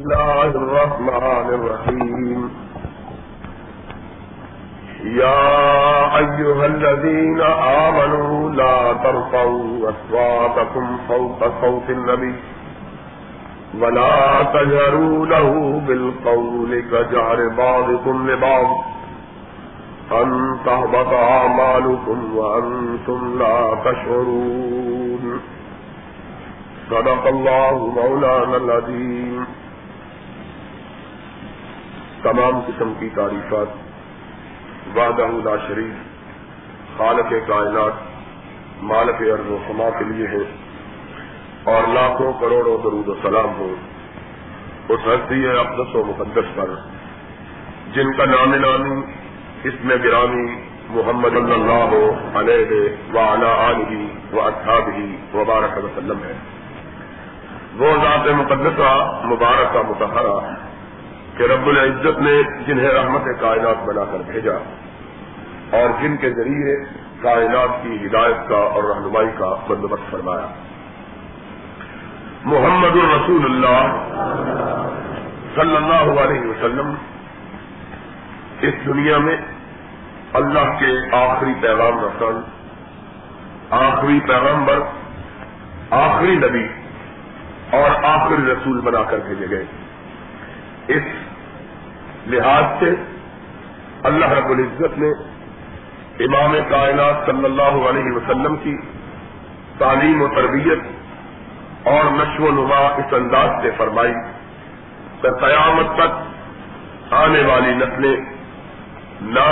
الله الرحمن الرحيم يا أيها الذين آمنوا لا ترفعوا أصواتكم فوق صوت النبي ولا تجهروا له بالقول كجعر بعضكم لبعض أن تهبط أعمالكم وأنتم لا تشعرون صدق الله مولانا العظيم تمام قسم کی تعریفات وعدہ لا شریف خالق کائنات، مالک ارض و سما کے لیے ہے اور لاکھوں کروڑوں درود و سلام ہو اس ہستی اقدس و مقدس پر، جن کا نام نامی اس میں گرامی محمد صلی اللہ علیہ و علی علیہ و اصحابہ وبارک وسلم ہے۔ وہ ذات مقدسہ، مبارکہ متحرہ کہ رب العزت نے جنہیں رحمت کائنات بنا کر بھیجا اور جن کے ذریعے کائنات کی ہدایت کا اور رہنمائی کا بندوبست فرمایا۔ محمد الرسول اللہ صلی اللہ علیہ وسلم اس دنیا میں اللہ کے آخری پیغام رسان آخری پیغمبر، آخری نبی اور آخری رسول بنا کر بھیجے گئے۔ اس لحاظ سے اللہ رب العزت نے امام کائنات صلی اللہ علیہ وسلم کی تعلیم و تربیت اور نشو و نما اس انداز سے فرمائی کہ قیامت تک آنے والی نسلیں نہ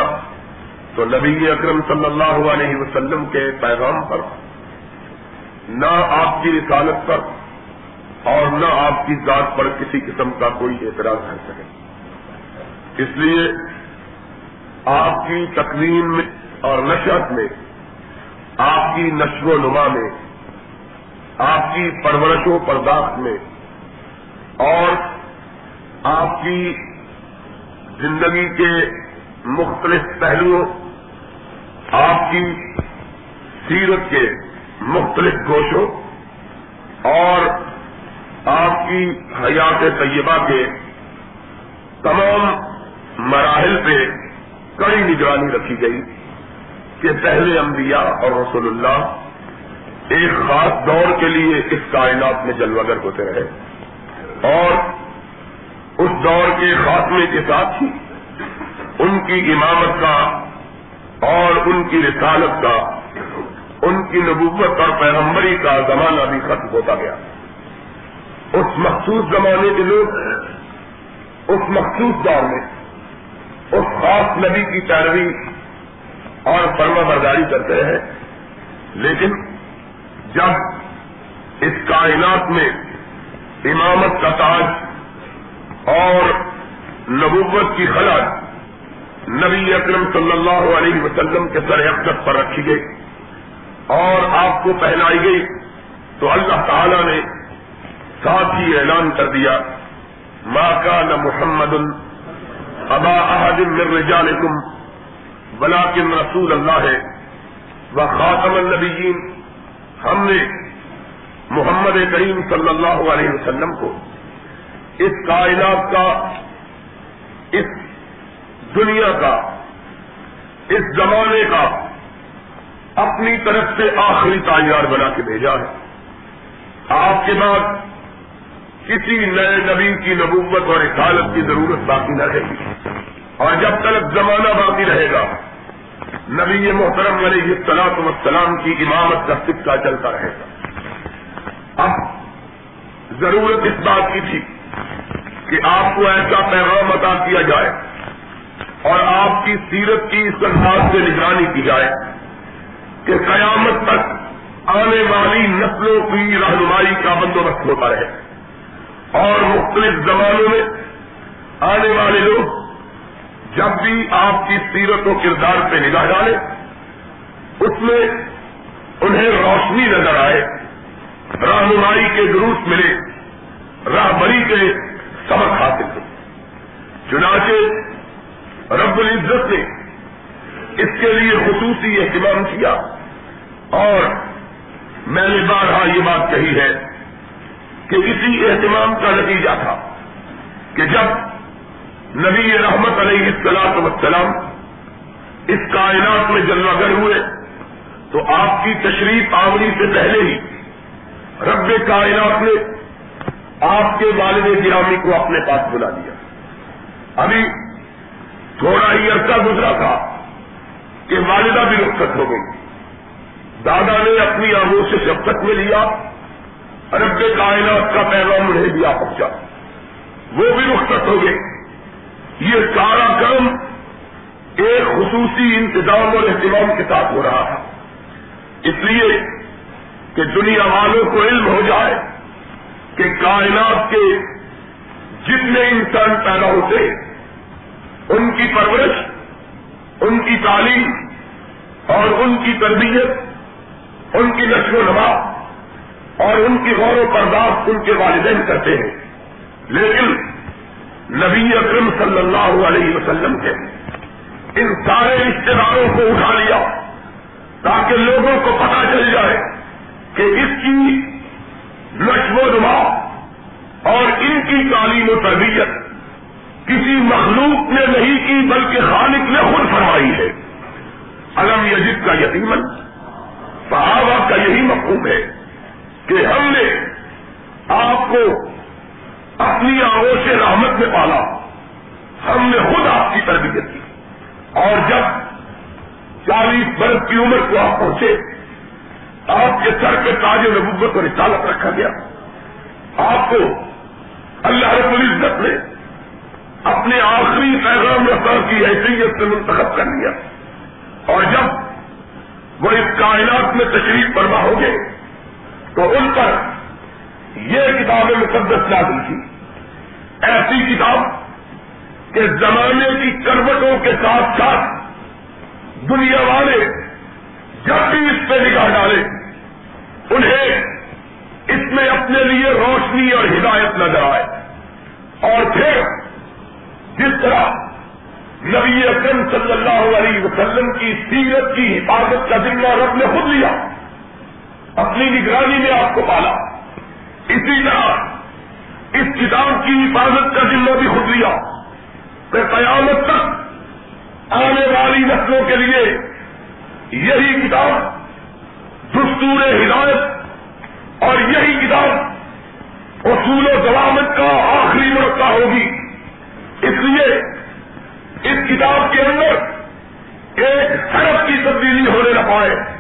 تو نبی اکرم صلی اللہ علیہ وسلم کے پیغام پر، نہ آپ کی رسالت پر اور نہ آپ کی ذات پر کسی قسم کا کوئی اعتراض کر سکے۔ اس لیے آپ کی تقویم میں اور نشت میں، آپ کی نشو و نما میں، آپ کی پرورش و پرداخت میں، اور آپ کی زندگی کے مختلف پہلوؤں، آپ کی سیرت کے مختلف گوشوں، اور آپ کی حیات طیبہ کے تمام مراحل پہ کڑی نگرانی رکھی گئی کہ پہلے انبیاء اور رسول اللہ ایک خاص دور کے لیے اس کائنات میں جلوگر ہوتے رہے اور اس دور کے خاتمے کے ساتھ ہی ان کی امامت کا اور ان کی رسالت کا، ان کی نبوت اور پیغمبری کا زمانہ بھی ختم ہوتا گیا۔ اس مخصوص زمانے کے لوگ، اس مخصوص دور میں اس خاص نبی کی پیروی اور فرما برداری کرتے ہیں لیکن جب اس کائنات میں امامت کا تاج اور نبوت کی خلط نبی اکرم صلی اللہ علیہ وسلم کے سر اقدت پر رکھی گئی اور آپ کو پہنائی گئی، تو اللہ تعالی نے ساتھ ہی اعلان کر دیا ماں کا نہ محمد ابا احد من رجالکم بلاکن رسول اللہ ہے وہ خاتم النبیین ہم نے محمد کریم صلی اللہ علیہ وسلم کو اس کائنات کا، اس دنیا کا، اس زمانے کا اپنی طرف سے آخری تاجار بنا کے بھیجا ہے۔ آپ کے بعد کسی نئے نبی کی نبوت اور اخالت کی ضرورت باقی نہ رہے گی۔ اور جب تک زمانہ باقی رہے گا، نبی محترم علیہ السلاط وسلام کی امامت کا سکہ چلتا رہے گا۔ اب ضرورت اس بات کی تھی کہ آپ کو ایسا پیغام عطا کیا جائے اور آپ کی سیرت کی اس انداز سے نگرانی کی جائے کہ قیامت تک آنے والی نسلوں کی رہنمائی کا بندوبست ہوتا رہے۔ اور مختلف زمانوں میں آنے والے لوگ جب بھی آپ کی سیرت و کردار پہ نگاہ ڈالے اس میں انہیں روشنی نظر آئے، رہنمائی کے دروس ملے راہبری کے سبق حاصل ہو۔ چنانچہ رب العزت نے اس کے لیے خصوصی اہتمام کیا اور میں نے بارہا یہ بات کہی ہے کہ اسی اہتمام کا نتیجہ تھا کہ جب نبی رحمت علیہ السلام وسلام اس کائنات میں جلوہ گر ہوئے، تو آپ کی تشریف آوری سے پہلے ہی رب کائنات نے آپ کے والد گرامی کو اپنے پاس بلا دیا ابھی تھوڑا ہی عرصہ گزرا تھا کہ والدہ بھی رخصت ہو گئی۔ دادا نے اپنی آنکھوں سے شفقت میں لیا رب کائنات کا پیغام انہیں دیا پہنچا۔ وہ بھی رخصت ہو گئی یہ سارا کرم ایک خصوصی انتظام اور اہتمام کے ساتھ ہو رہا تھا۔ اس لیے کہ دنیا والوں کو علم ہو جائے کہ کائنات کے جتنے انسان پیدا ہوتے، ان کی پرورش، ان کی تعلیم اور ان کی تربیت، ان کی نشو و نما اور ان کی غور و پرداخت ان کے والدین کرتے ہیں۔ لیکن نبی اکرم صلی اللہ علیہ وسلم کے ان سارے رشتے داروں کو اٹھا لیا تاکہ لوگوں کو پتا چل جائے کہ اس کی نشو و نما اور ان کی تعلیم و تربیت کسی مخلوق نے نہیں کی بلکہ خالق نے خود فرمائی ہے۔ علم یزید کا یتیمن، صحابہ کا یہی مقوم ہے۔ کہ ہم نے آپ کو اپنی آغوش رحمت میں پالا۔ ہم نے خود آپ کی تربیت کی۔ اور جب چالیس برس کی عمر کو آپ پہنچے، آپ کے سر کے تاج نبوت اور رسالت رکھا گیا۔ آپ کو اللہ رب العزت نے اپنے آخری پیغام رسا کی حیثیت سے منتخب کر لیا۔ اور جب وہ اس کائنات میں تشریف فرما ہو گئے تو ان پر یہ کتاب مقدس نازل تھی ایسی کتاب کہ زمانے کی کروٹوں کے ساتھ ساتھ دنیا والے جب بھی اس پہ نگاہ ڈالے، انہیں اس میں اپنے لیے روشنی اور ہدایت نظر آئے۔ اور پھر جس طرح نبی اکرم صلی اللہ علیہ وسلم کی سیرت کی حفاظت کا ذمہ رب نے خود لیا اپنی نگرانی میں آپ کو پالا۔ اسی طرح اس کتاب کی حفاظت کا ذمہ بھی خود لیا۔ کہ قیامت تک آنے والی نسلوں کے لیے یہی کتاب، دستور ہدایت اور یہی کتاب اصول و ضوابط کا آخری مرتبہ ہوگی۔ اس لیے اس کتاب کے اندر ایک حرف کی تبدیلی ہونے نہ پائے۔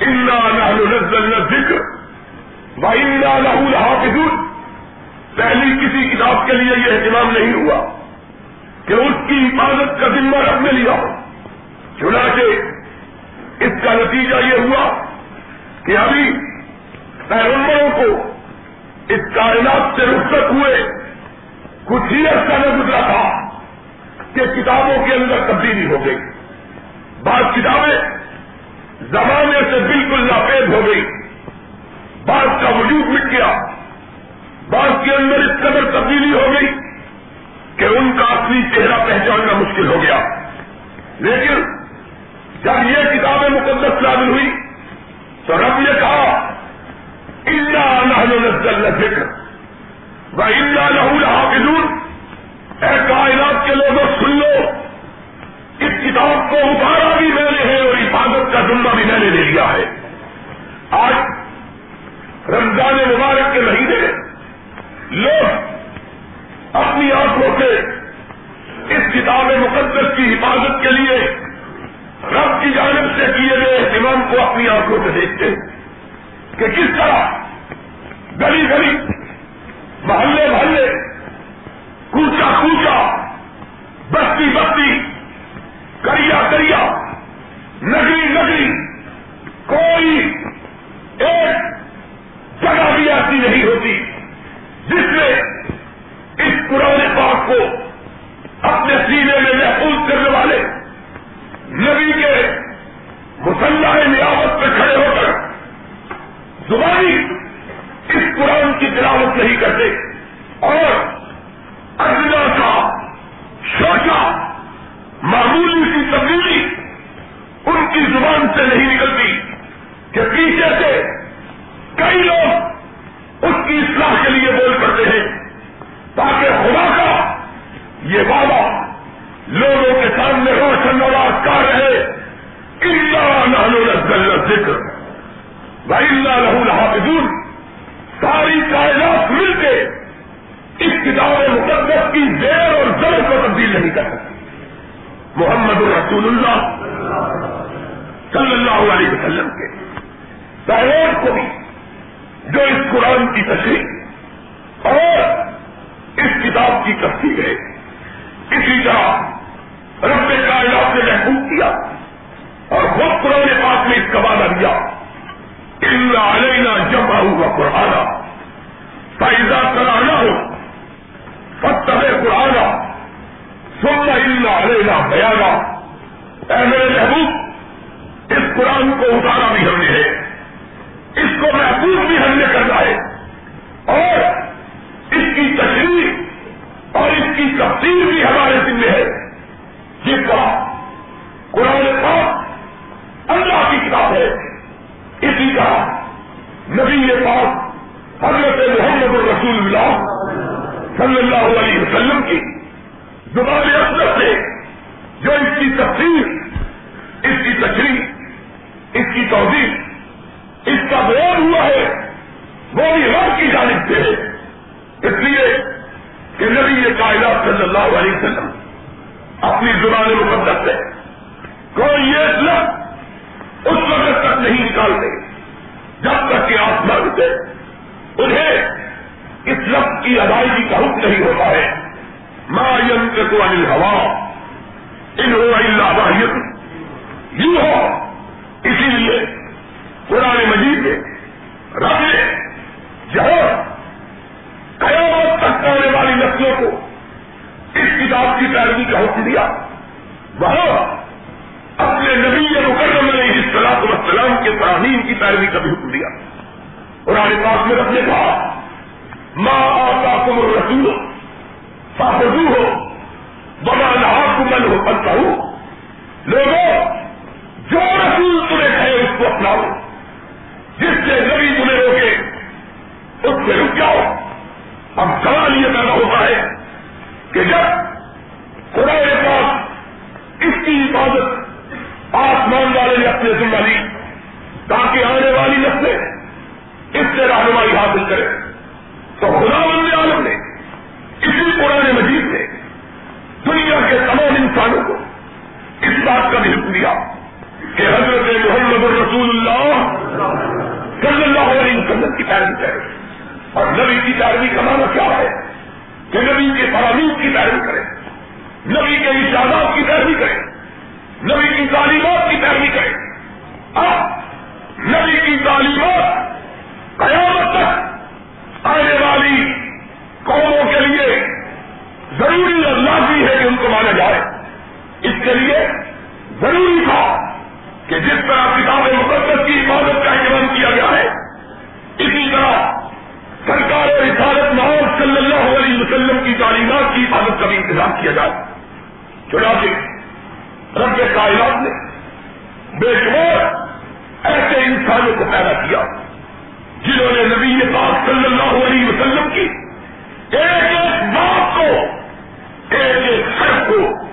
نزل ذکر و لہو الحافظون پہلی کسی کتاب کے لیے یہ اہتمام نہیں ہوا کہ اس کی حفاظت کا ذمہ رکھ میں لیا چنانچہ اس کا نتیجہ یہ ہوا کہ ابھی پیغمبروں کو اس کائنات سے رخصت ہوئے کچھ ہی عرصہ میں گزرا تھا کہ کتابوں کے اندر تبدیلی ہو گئی۔ بعض کتابیں زمانے سے بالکل ناپید ہو گئی۔ بعض کا وجود مٹ گیا۔ بعض کے اندر اس قدر تبدیلی ہو گئی کہ ان کا اپنی چہرہ پہچاننا مشکل ہو گیا۔ لیکن جب یہ کتابیں مقدس نازل ہوئی تو رب نے کہا نہ ذکر وہ اللہ لہو حافظون اے کائنات کے لوگوں، سن لو، اس کتاب کو اتارا بھی میں نے ہے۔ کا ذمہ بھی میں نے لے لیا ہے۔ آج رمضان مبارک کے مہینے لوگ اپنی آنکھوں سے اس کتاب مقدس کی حفاظت کے لیے رب کی جانب سے کیے گئے اہتمام کو اپنی آنکھوں سے دیکھتے کہ کس طرح گلی گلی اللہ علیہ وسلم کی زبان اصل سے جو اس کی تفصیل اس کی تشریح، اس کی توضیح، اس کا بیان ہوا ہے، وہ بھی ہر کی جانب سے ہے۔ اس لیے کہ نبی یہ کائنات صلی اللہ علیہ وسلم اپنی زبان مقدس سے کوئی یہ لفظ اس وقت تک نہیں نکالتے، جب تک کہ آپ مرتے، انہیں اس لفظ کی ادائیگی کا حکم نہیں ہوتا ہے۔ ما ینت کو انل ہوا ان ہو اللہ یوں ہو، اسی لیے قرآن مجید میں رب نے جہاں قیامت تک آنے والی نسلوں کو اس کتاب کی پیروی کا حکم دیا، وہاں اپنے نبی مقرر علیہ السلام وسلام کے تعلیم کی پیروی کا بھی حکم دیا۔ قرآن پاک میں رب نے کہا ماں آتا تم رسول فاخذو ہو بنا نہا کمن ہو بنتا ہوں لوگوں جو رسول تمہیں کہے اس کو اپناؤ، جس سے نبی تمہیں روکے، اس سے رک جاؤ۔ اب سوال یہ پیدا ہوتا ہے کہ جب قرآن پاس اس کی حفاظت آسمان والے نے اپنے ذمہ لی، تاکہ آنے والی نسلیں اس سے رہنمائی حاصل کرے تو خدا بند عالم نے، اسی پرانے مجید نے دنیا کے تمام انسانوں کو اس بات کا بھی حکم دیا کہ حضرت محمد الرسول اللہ صلی اللہ علیہ وسلم کی پیروی کرے۔ اور نبی کی پیروی کا معنی کیا ہے؟ کہ نبی کے فراہمی کی پیروی کرے، نبی کے اشادات کی پیروی کرے، نبی کی تعلیمات کی پیروی کرے۔ اب نبی کی تعلیمات قیامت تک آنے والی قوموں کے لیے ضروری اور لازمی ہے کہ ان کو مانا جائے۔ اس کے لیے ضروری تھا کہ جس طرح کتاب مقدس کی حفاظت کا اہتمام کیا گیا ہے، اسی طرح سرکار رسالت محمد صلی اللہ علیہ وسلم کی تعلیمات کی حفاظت کا بھی انتظام کیا جائے۔ چنانچہ رب کائنات نے بے شمار ایسے انسانوں کو پیدا کیا۔ جنہوں نے نبی پاک صلی اللہ علیہ وسلم کی ایک ایک بات کو، ایک ایک سر کو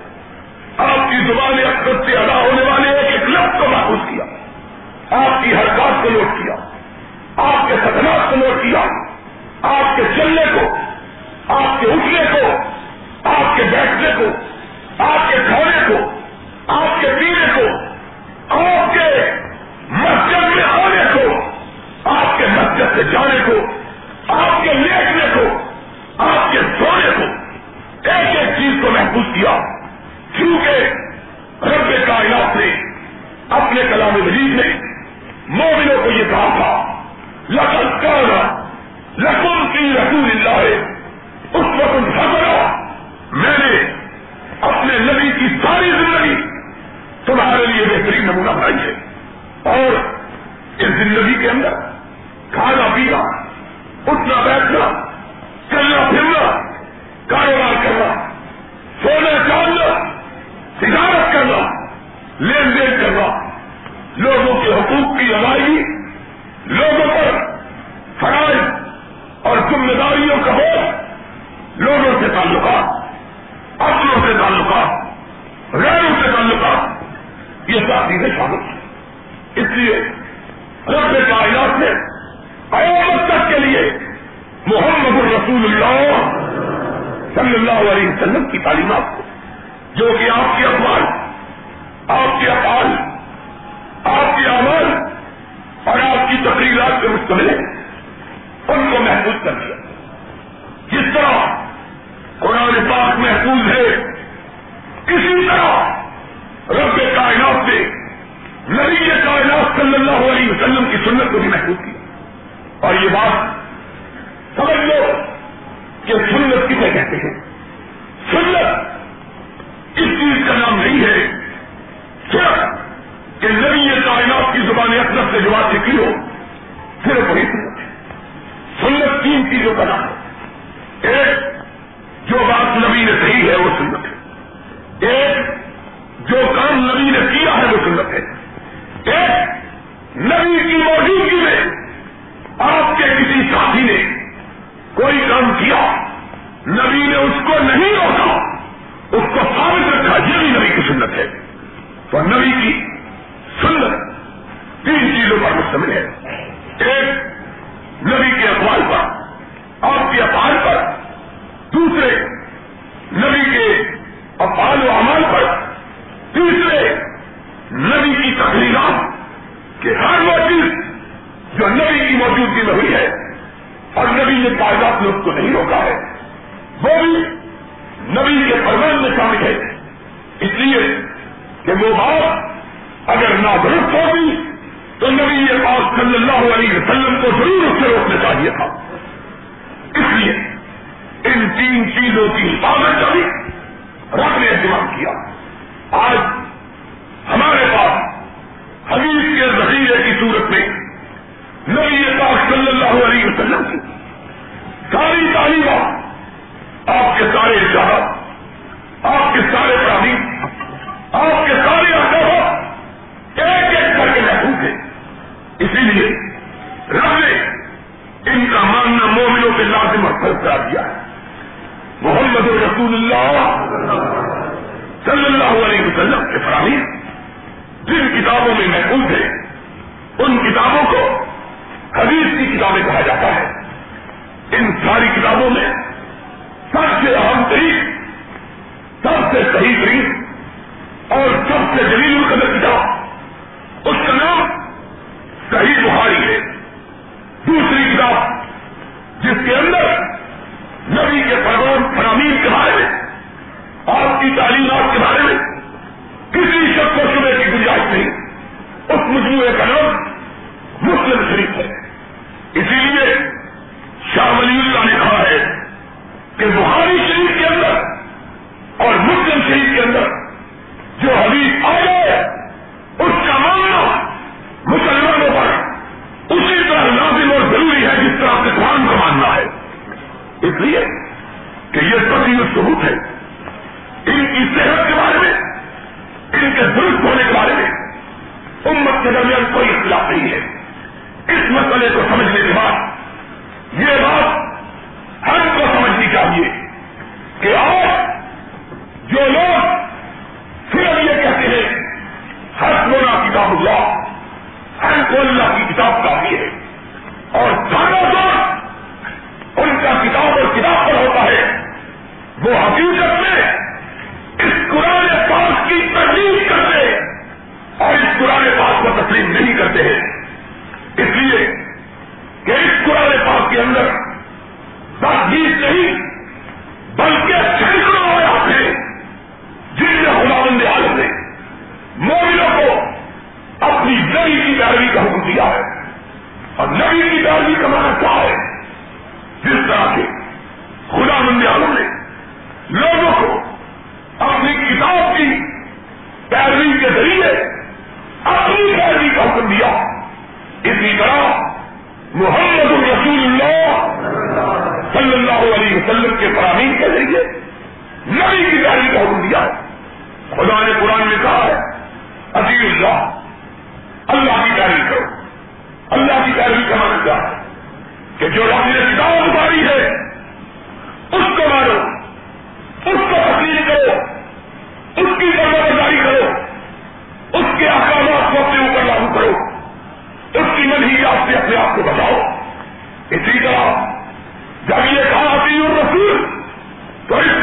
آپ کی زبان اکثر سے ادا ہونے والے ایک ایک لفظ کو محفوظ کیا، آپ کی حرکات کو نوٹ کیا، آپ کے سکنات کو نوٹ کیا، آپ کے چلنے کو، آپ کے اٹھنے کو، آپ کے بیٹھنے کو، آپ کے کھانے کو، آپ کے پینے کو، آپ کے مسجد میں آنے کو آپ کے مسجد سے جانے کو، آپ کے لیٹنے کو، آپ کے سونے کو، ایک ایک چیز کو محفوظ کیا۔ کیونکہ رب کائنات نے اپنے کلام مجید میں مومنوں کو یہ کہا تھا لقل کرنا لکن کی رسول اللہ ہے اس وقت خبر میں نے اپنے نبی کی ساری زندگی تمہارے لیے بہترین نمونہ بنائی ہے۔ اور اس زندگی کے اندر کھانا پینا، اٹھنا بیٹھنا، چلنا پھرنا، کاروبار کرنا، سونا چاندنا، تجارت کرنا، لین دین کرنا۔ لوگوں کے حقوق کی ادائیگی، لوگوں پر فرائض اور ذمہ داریوں کا ہو لوگوں سے تعلقات غیروں سے تعلقات، غیروں سے تعلقات، یہ سب چیزیں شامل ہیں۔ اس لیے رب کائنات نے قیامت تک کے لیے محمد الرسول اللہ صلی اللہ علیہ وسلم کی تعلیمات کو، جو کہ آپ کے اخبار آپ کے افعال، آپ کے عمل اور آپ کی تقریرات پہ مشتمل ہے ان کو محفوظ کر دیا۔ جس طرح قرآن پاک محفوظ ہے کسی طرح رب کائنات سے نبی کائنات صلی اللہ علیہ وسلم کی سنت کو بھی محفوظ کیا۔ اور یہ بات سمجھ لو کہ سنت کسے کہتے ہیں؟ سنت اس چیز کا نام نہیں ہے۔ صرف کہ نبی کائنات کی زبان اکثر سے جو بات کی ہو صرف وہی سنت ہے۔ سنت تین چیزوں کا نام ہے۔ ایک جو بات نبی نے کہی ہے وہ سنت ہے۔ ایک جو کام نبی نے کیا ہے وہ سنت ہے۔ ایک نبی کی موجودگی میں آپ کے کسی ساتھی نے کوئی کام کیا؟ نبی نے اس کو نہیں روکا۔ اس کو ثابت رکھا، یہ بھی نبی کی سنت ہے۔ تو نبی کی سنت تین چیزوں پر مشتمل ہے۔ ایک، نبی کے اخبار پر، آپ کے افعال پر۔ دوسرے، نبی کے افعال و اعمال پر۔ تیسرے، نبی کی تقریرات کہ ہر وہ چیز جو نبی کی موجودگی میں ہوئی ہے اور نبی نے کاغذات میں اس کو نہیں روکا ہے، وہ بھی نبی کے فرمان میں شامل ہے۔ اس لیے کہ وہ بات اگر نہ درست ہوگی تو نبی یہ بات صلی اللہ علیہ وسلم کو ضرور اس سے روکنا چاہیے تھا۔ اس لیے ان تین چیزوں کی حفاظت کا بھی رب نے اہتمام کیا۔ آج ہمارے پاس حدیث کے ذخیرے کی صورت میں نبی پاک صلی اللہ علیہ وسلم کی ساری تعلیمات آپ کے سارے اشارات آپ کے سارے تعلیم، آپ کے سارے احساس ایک ایک کر کے محفوظ ہے اسی لیے رب نے ان کا ماننا مومنوں کے لازم اور فرض کرا دیا۔ ہے محمد رسول اللہ صلی اللہ علیہ وسلم کے فراہمی جن کتابوں میں محفوظ ہے ان کتابوں کو حدیث کی کتابیں کہا جاتا ہے۔ ان ساری کتابوں میں سب سے اہم ترین سب سے صحیح ترین اور سب سے جلیل القدر کتاب، اس کا نام صحیح بخاری ہے۔ دوسری کتاب جس کے اندر نبی کے پیغام فرامین کے بارے میں، آپ کی تعلیمات کے بارے میں کسی شخص کو شبے کی گنجائش نہیں، اس مجموعے کا نام مسلم شریف ہے۔ اسی لیے شاہ ولی اللہ نے کہا ہے کہ بخاری شریف کے اندر اور مسلم شریف کے اندر جو حدیث آ جائے، اس کا ماننا مسلمانوں پر اسی طرح لازم اور ضروری ہے جس طرح قرآن کو ماننا ہے۔ اس لیے کہ یہ سبھی ثبوت ہے۔ ان کی صحت کے بارے میں، ان کے درست ہونے کے بارے میں امت کے درمیان کوئی اختلاف نہیں ہے۔ اس مسئلے کو سمجھنے کے بعد یہ بات ہر کو سمجھنی چاہیے کہ آج جو لوگ صرف یہ کہتے ہیں، ہر کونا کتاب اللہ، ہر کو اللہ کی کتاب کافی ہے۔ اور سارا دور ان کا کتاب اور کتاب پر ہوتا ہے، وہ حقیقت میں اس قرآن پاک کی تکلیف کرتے اور اس قرآن پاک کو تسلیم نہیں کرتے۔ ہیں اس لیے کہ اس قرآن پاک کے اندر تحقیق نہیں، بلکہ سینکڑوں آیات ہیں جن میں خداوند عالم نے مومنوں کو اپنی نبی کی پیروی کا حکم دیا ہے۔ اور نبی کی پیروی کا مانا کیا ہے؟ جس طرح سے خدا مند عالم نے لوگوں کو اپنی کتاب کی پیروی کے ذریعے اپنی پیروی کا حکم دیا۔ اسی طرح محمد الرسول اللہ صلی اللہ علیہ وسلم کے فراہمی کے ذریعے نبی کی جاری کا حکم دیا ہے۔ خدا نے قرآن میں کہا ہے، عزیز اللہ اللہ کی تعریف کرو۔ اللہ کی تعریف کا مانا کیا ہے؟ کہ جو رب نے کتاب اتاری ہے، اس کو مانو، اس کو تسلیم کرو، اس کی ضرورت جاری کرو، اس کے احکامات کو سے آپ کو بچاؤ اسی طرح جب یہ کہا کہ رسول تو اس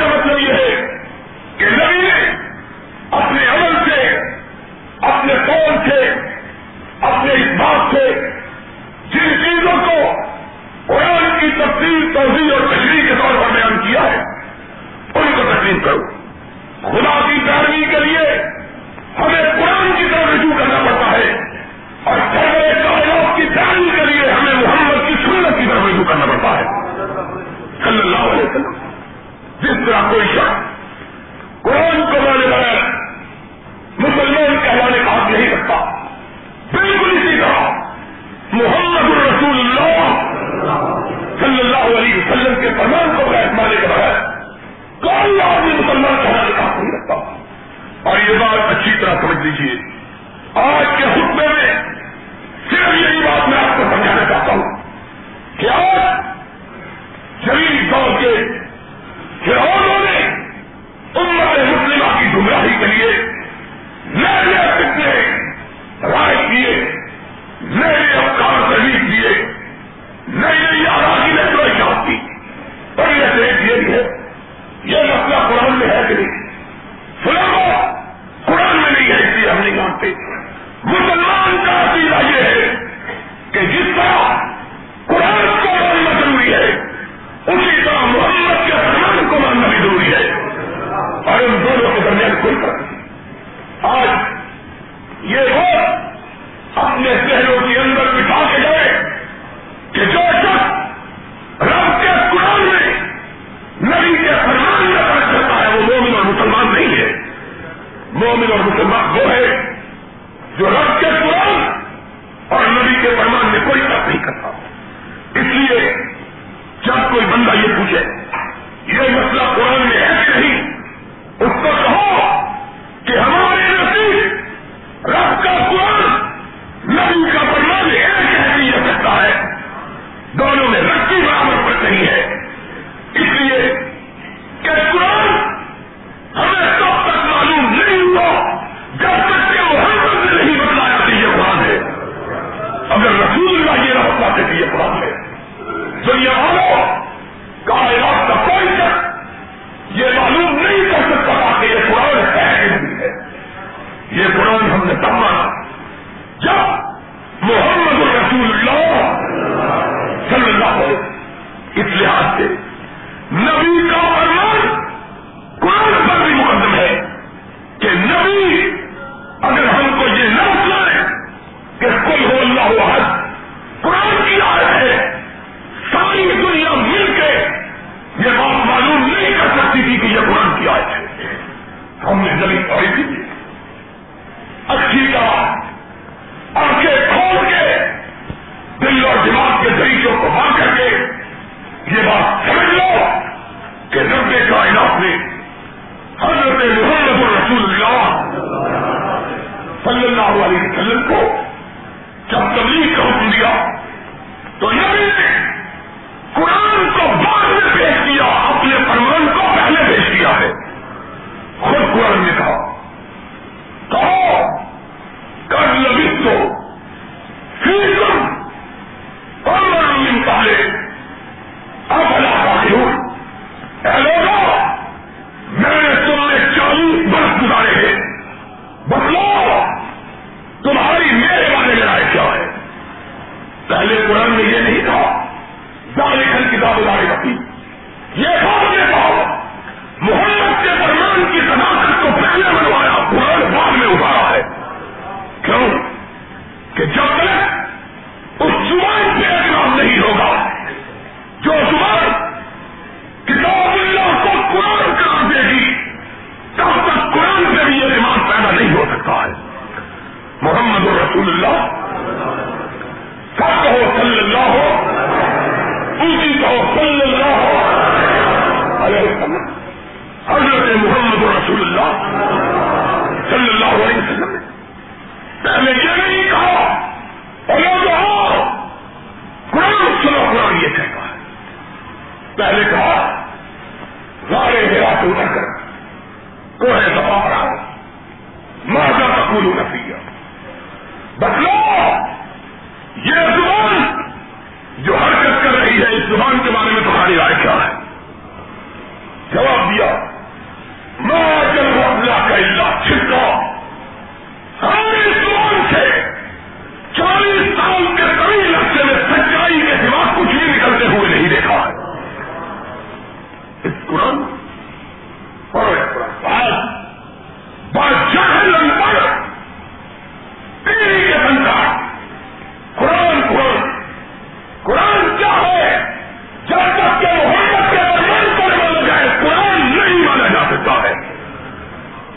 اب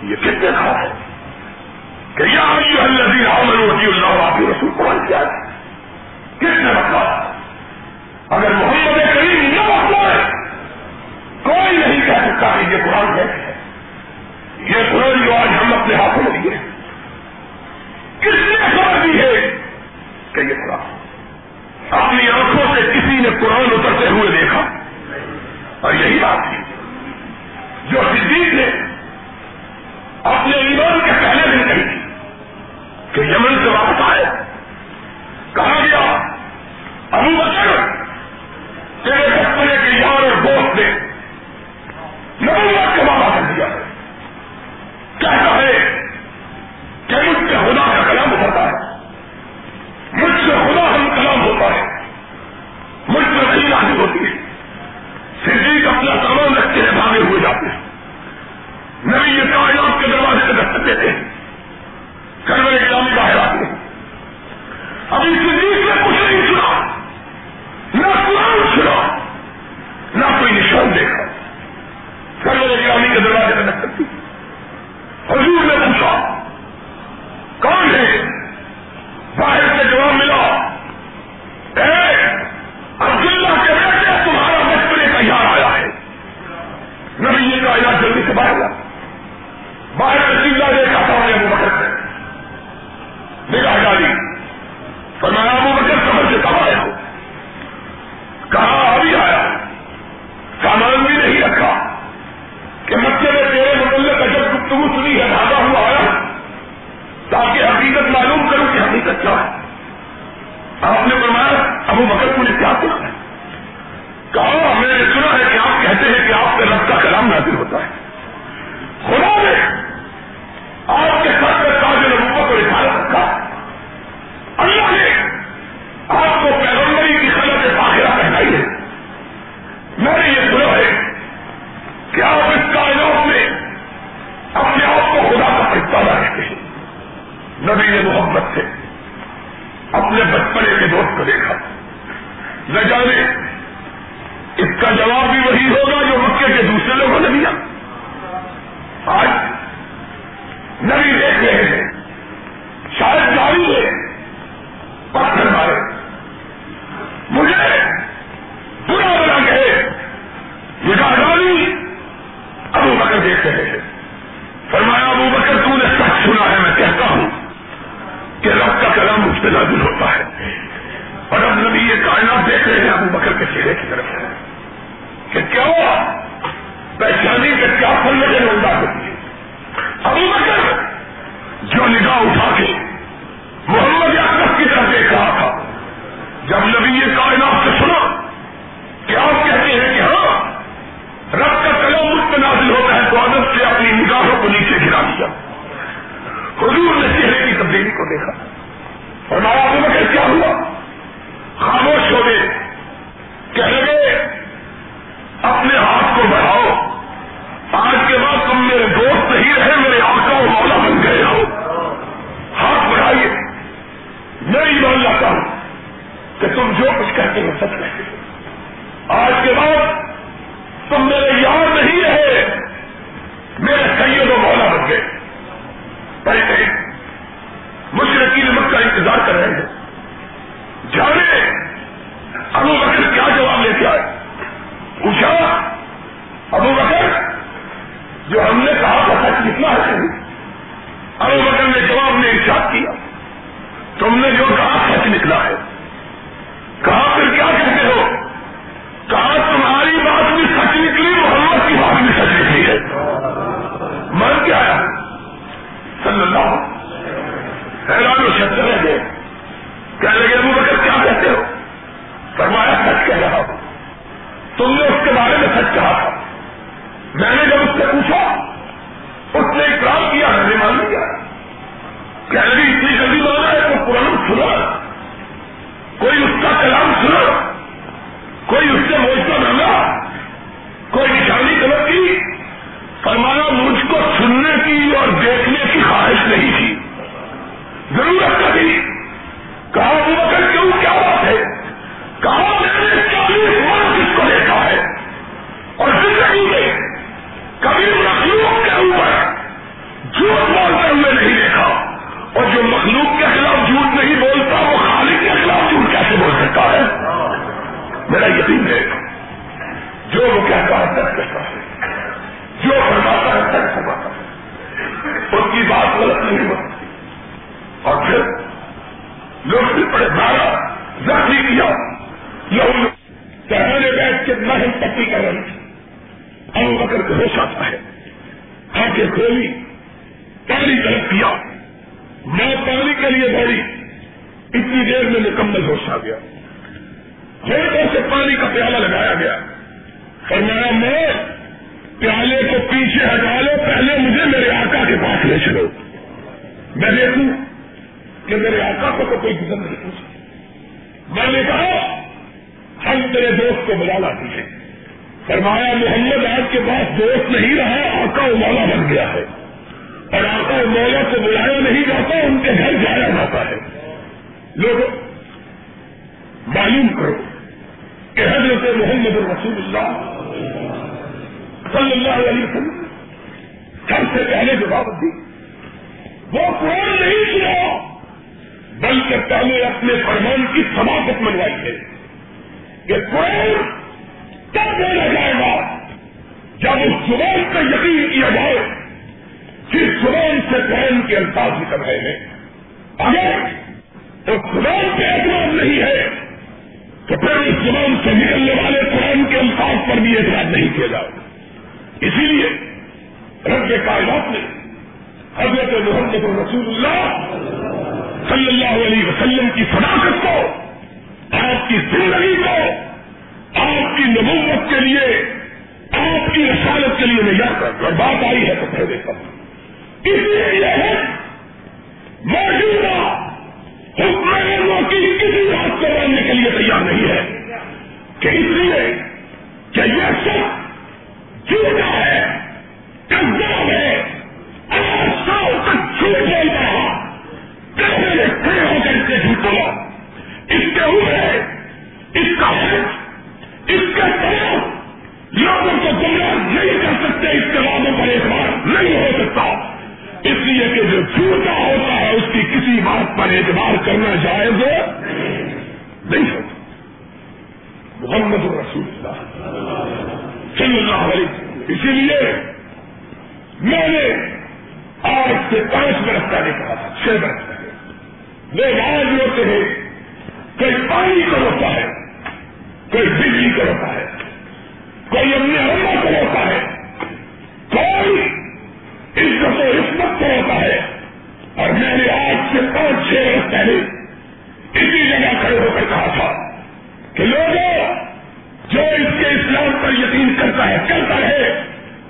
یہ کس نے کہا ہے؟ کہ یہ الذین آمنوا وطی اللہ آپ رسول قرآن کیا ہے؟ کس نے رکھا اگر محمد کریم نہ بتلائے کوئی نہیں کہہ سکتا کہ یہ قرآن ہے۔ یہ قرآن جو آج ہم اپنے ہاتھوں میں لیے کس نے خبر دی ہے کہ یہ قرآن اپنی آنکھوں سے کسی نے قرآن اترتے ہوئے دیکھا۔ اور یہی بات تھی۔ جو صدیق نے اپنے ایمان کے پہلے دن کہی تھی کہ یمن سے واپس آئے؟ کہا گیا؟ ابو بکر تیرے بچپنے کے یار اور دوست نے نبوت کا وعدہ کر دیا۔ ہے کہتا ہے کہ مجھ سے خدا کا کلام ہوتا ہے۔ مجھ سے خدا ہم کلام ہوتا ہے۔ مجھ سے نہیں ہوتی ہے۔ صدیق اپنا سامان رکھتے ہیں بھاگے ہوئے جاتے ہیں نبی یہ کائنات کے دروازے سے دستک دیتے ہیں کرنے کے نام باہر آتے ہیں ابھی صدیق نے کچھ نہیں سنا۔ نہ قرآن سنا، نہ کوئی نشان دیکھا۔ کرنے گرامی کے دروازے سے دستک دی حضور نے پوچھا، کون ہے؟ باہر سے جواب ملا، اے عبداللہ کے بیٹے، تمہارا بچپنے کا یار آیا ہے۔ نبی یہ کائنات جلدی سے باہر لا باہر سے دیکھا تھا انہیں ابو بکر سے نگاہ ڈالی فرمایا، ابو بکر سمجھ سے کب آیا ہو کہا ابھی آیا؟ سامان بھی نہیں رکھا۔ کہ مچھر نے تیرے متعلق اجب گفتگو سنی ہے بھاگا ہوا آیا، تاکہ حقیقت معلوم کروں کہ حقیقت کیا ہے۔ آپ نے فرمایا، ابو بکر کو نے کیا سنا ہے۔ کہا میں نے سنا ہے کہ آپ کہتے ہیں کہ آپ کے رب کا کلام نازل ہوتا ہے۔ خدا نے آپ کے ساتھ میں تاج نبوت کو اشارہ رکھا اللہ نے آپ کو پیغمبری کی خلط باخرہ پہنائی ہے۔ میں نے یہ سنا ہے کہ آپ اس کائنات میں اپنے آپ کو خدا کا پرتالا رہتے ہیں۔ نبی نے محبت سے اپنے بچپنے کے دوست کو دیکھا۔ نہ جانے اس کا جواب بھی وہی ہوگا جو مکے کے دوسرے لوگوں نے دیا۔ آج نبی دیکھ رہے ہیں۔ شاید جاری ہے۔ پتھر مارے۔ مجھے برا بنا کہے نگاہداری ابو بکر دیکھ رہے ہیں۔ فرمایا، ابو بکر، تو نے سچ سنا ہے، میں کہتا ہوں کہ رب کا کلام مجھ پہ نازل ہوتا ہے۔ اور اب نبی یہ کائنات دیکھ رہے ہیں، ابو بکر کے چہرے کی طرف۔ ہے کہ کیا؟ پہچانی کے کیا پھل لگے انداز ہوتی ہے ابو بکر جو نگاہ اٹھا کے محمد اکبر کی طرف دیکھ رہا تھا، جب نبی یہ کائنات سے سنا کہ آپ کہتے ہیں کہ ہاں رب کا کلام مجھ پہ نازل ہوتا ہے تو عادت سے اپنی نگاہوں کو نیچے گرا دیا۔ حضور نے چہرے کی تبدیلی کو دیکھا۔ اور مارا ابو بکر کیا ہوا؟ خاموش ہو گئے۔ کہہ لگے، اپنے ہاتھ کو بڑھاؤ، آج کے بعد میں یہ لاتا ہوں کہ تم جو کچھ کہتے ہو سچ کہتے ہو۔ آج کے بعد پانی طرف کیا۔ میں پانی کے لیے دوڑی۔ اتنی دیر میں مکمل ہوش آ گیا۔ ہوٹوں سے پانی کا پیالہ لگایا گیا۔ فرمایا میں پیالے کو پیچھے ہٹا لو، پہلے مجھے میرے آقا کے پاس لے چلو۔ میں دیکھوں کہ میرے آقا کو تو کوئی گزر نہیں پوچھا میں نے کہا، ہم تیرے دوست کو بلا لاتی ہے فرمایا، محمد آج کے پاس دوست نہیں رہا، آقا و مولا بن گیا ہے۔ اور آقا و مولا کو بلایا نہیں جاتا ان کے گھر جایا جاتا ہے۔ لوگ، معلوم کرو کہ حضرت محمد رسول اللہ صلی اللہ علیہ وسلم سب سے پہلے جو بات دی وہ قرآن نہیں سنا، بلکہ پہلے اپنے فرمان کی سماپت منوائی ہے کہ قرآن تب بولا جائے گا جب اس زبان کا یقین کیا جائے۔ پھر زبان سے قرآن کے الفاظ نکل رہے ہیں۔ اگر اس زبان پہ اعتماد نہیں ہے، تو پھر اس زبان سے نکلنے والے قرآن کے الفاظ پر بھی اعتماد نہیں کیا جائے۔ اسی لیے رب کائنات نے حضرت محمد رسول اللہ صلی اللہ علیہ وسلم کی صداقت کو، آپ کی زندگی کو، آپ کی نبوت کے لیے، آپ کی رسالت کے لیے نہیں کر اور بات آئی ہے تو پھر دیکھا اس لیے یہ ہے موجودہ حکمرانوں کی کسی بات کو ماننے کے لیے تیار نہیں ہے کہ اس لیے کہ یہ سب جھوٹا ہے کنزاب ہے آج سال تک جھوٹ بول رہا کیسے کھڑے ہو کر کے جھوٹ اس کے اوپر اس کا حق اس کے خلاف لوگوں کو گمراہ نہیں کر سکتے اس کے وعدوں پر اعتبار نہیں ہو اس لیے کہ جو جھوٹا ہوتا ہے اس کی کسی بات پر اعتبار کرنا جائز نہیں ہوتا۔ محمد رسول اللہ صلی اللہ علیہ اسی لیے میں نے آج سے پانچ برس پہلے کہا تھا، چھ برس پہلے۔ لوگ آج ہوتے ہیں، کوئی پانی کو روکتا ہے، کوئی بجلی کو روکا ہے، کوئی اپنے اللہ کو روکا ہے، کوئی عزت و عصمت کو روکا ہے۔ اور میں نے آج سے پانچ چھ برس پہلے اسی جگہ کھڑے ہو کر کہا تھا کہ لوگوں، جو اس کے اسلام پر یقین کرتا ہے کرتا ہے،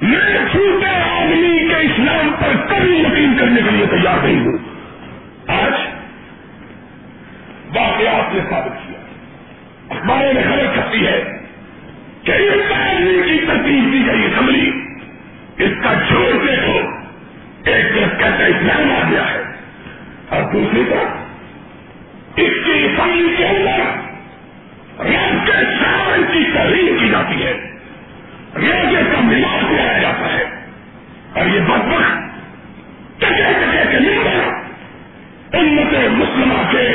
میں چھوٹے آدمی کے اسلام پر کبھی یقین کرنے کے لیے تیار نہیں ہوں۔ آج واقعات نے ثابت کیا۔ اخباروں میں خبر کرتی ہے کہ اس آدمی کی تکلیف دی گئی اسمبلی اس کا جھوٹ دیکھو۔ ایک طرف کہتا اسلام آ گیا ہے، اور دوسری طرف اس کی اسمبلی کے اندر رب کے سال کی تحریر کی جاتی ہے۔ روزے کا ملاپ کرایا جاتا ہے، اور یہ بدبخت ٹکے ٹکے کے ممبر امت مسلمہ کے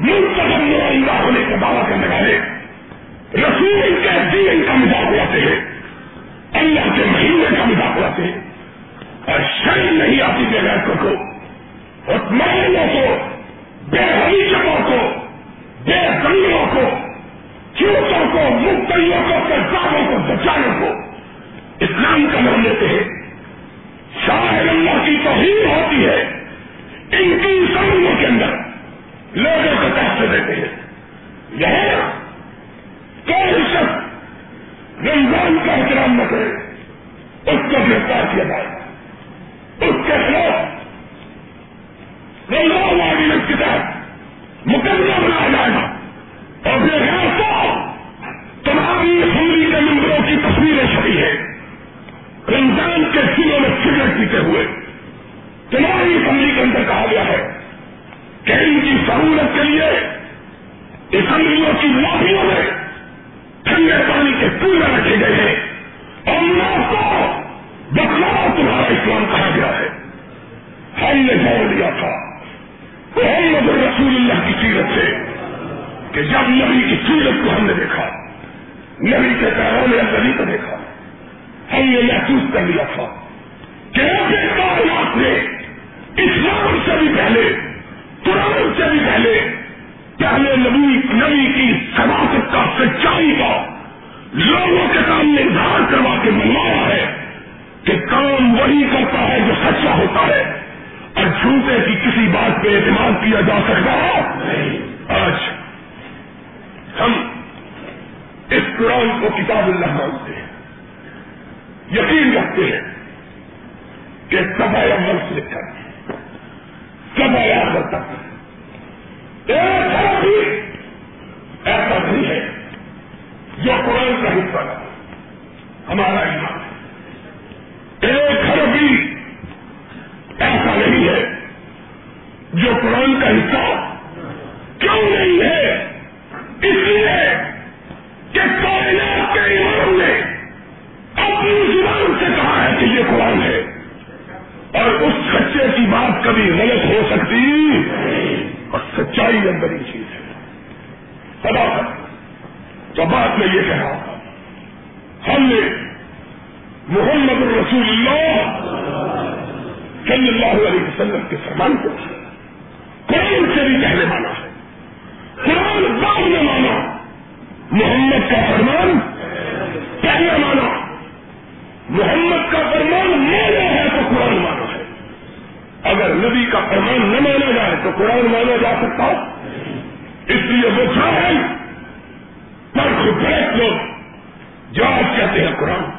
منتظم نمائندہ ہونے کا دعویٰ کرنے والے رسول کے دین کا مذاق اڑاتے ہیں، اللہ کے مہینے کا مذاق اڑاتے ہیں۔ اور شرم نہیں آتی بے غیرتوں کو عثمانوں کو، بے حقیقتوں کو، بے زمینوں کو چوٹوں کو مختلفوں کو سرکاروں کو بچانوں کو اسلام کا نام لیتے ہیں۔ شاہ اللہ کی توہین ہوتی ہے ان کی زمینوں کے اندر، لوگوں کو تحفے دیتے ہیں۔ یہاں کوئی شخص رمضان کا احترام نہ کرے، اس کو گرفتار کیا جائے۔ کے خلاف رمضان والی کے تحت مقدمہ بنایا جائے گا۔ اور پھر تو تمہاری ہولی کے ممبروں کی تصویریں چھپی ہے رمضان کے دنوں میں سگریٹ پیتے ہوئے تمہاری اسمبلی کے اندر کہا گیا ہے کہ ان کی سہولت کے لیے اسمبلیوں کی لابیوں میں ٹھنڈے پانی کے کولر رکھے گئے ہیں۔ اور نہ کو تمہارا اسلام کہا گیا ہے۔ ہم نے جوڑ دیا تھا۔ محمد رسول اللہ کی سیرت سے کہ جب نبی کی سیرت کو ہم نے دیکھا، نبی کے پیغام ابھی کو دیکھا، ہم نے محسوس کر لیا تھا کہ کائنات نے اسلام سے بھی پہلے، قرآن سے بھی پہلے پہلے نبی نبی کی سماجت کا سچائی کا لوگوں کے سامنے اظہار کروا کے منوایا ہے کہ کام وہی کرتا ہے جو سچا ہوتا ہے۔ اور جھوٹے کی کسی بات پہ اعتماد کیا جا سکتا آج ہم اس قرآن کو کتاب اللہ مانتے ہیں۔ یقین رکھتے ہیں کہ سب اول سے لکھا سب آخر تک ایک بھی ایسا نہیں ہے جو قرآن کا حصہ ہمارا ایمان ہے۔ ایک گھر بھی ایسا نہیں ہے۔ جو قرآن کا حصہ کیوں نہیں ہے؟ اس لیے کہ کائنات کے ایمان نے اپنی زبان سے کہا ہے کہ یہ قرآن ہے۔ اور اس سچے کی بات کبھی غلط ہو سکتی اور سچائی اندر ہی چیز ہے۔ سدا تو بات میں یہ کہہ رہا تھا ہم نے محمد الرسول اللہ صلی اللہ علیہ وسلم کے فرمان کو قرآن سے بھی پہلے مانا ہے۔ قرآن بعد میں مانا۔ محمد کا فرمان پہلے مانا۔ محمد کا فرمان مانا ہے تو قرآن مانا ہے۔ اگر نبی کا فرمان نہ مانا جائے تو قرآن مانا جا سکتا اس لیے وہ جاہل پر خبرت لوگ جواب کہتے ہیں قرآن۔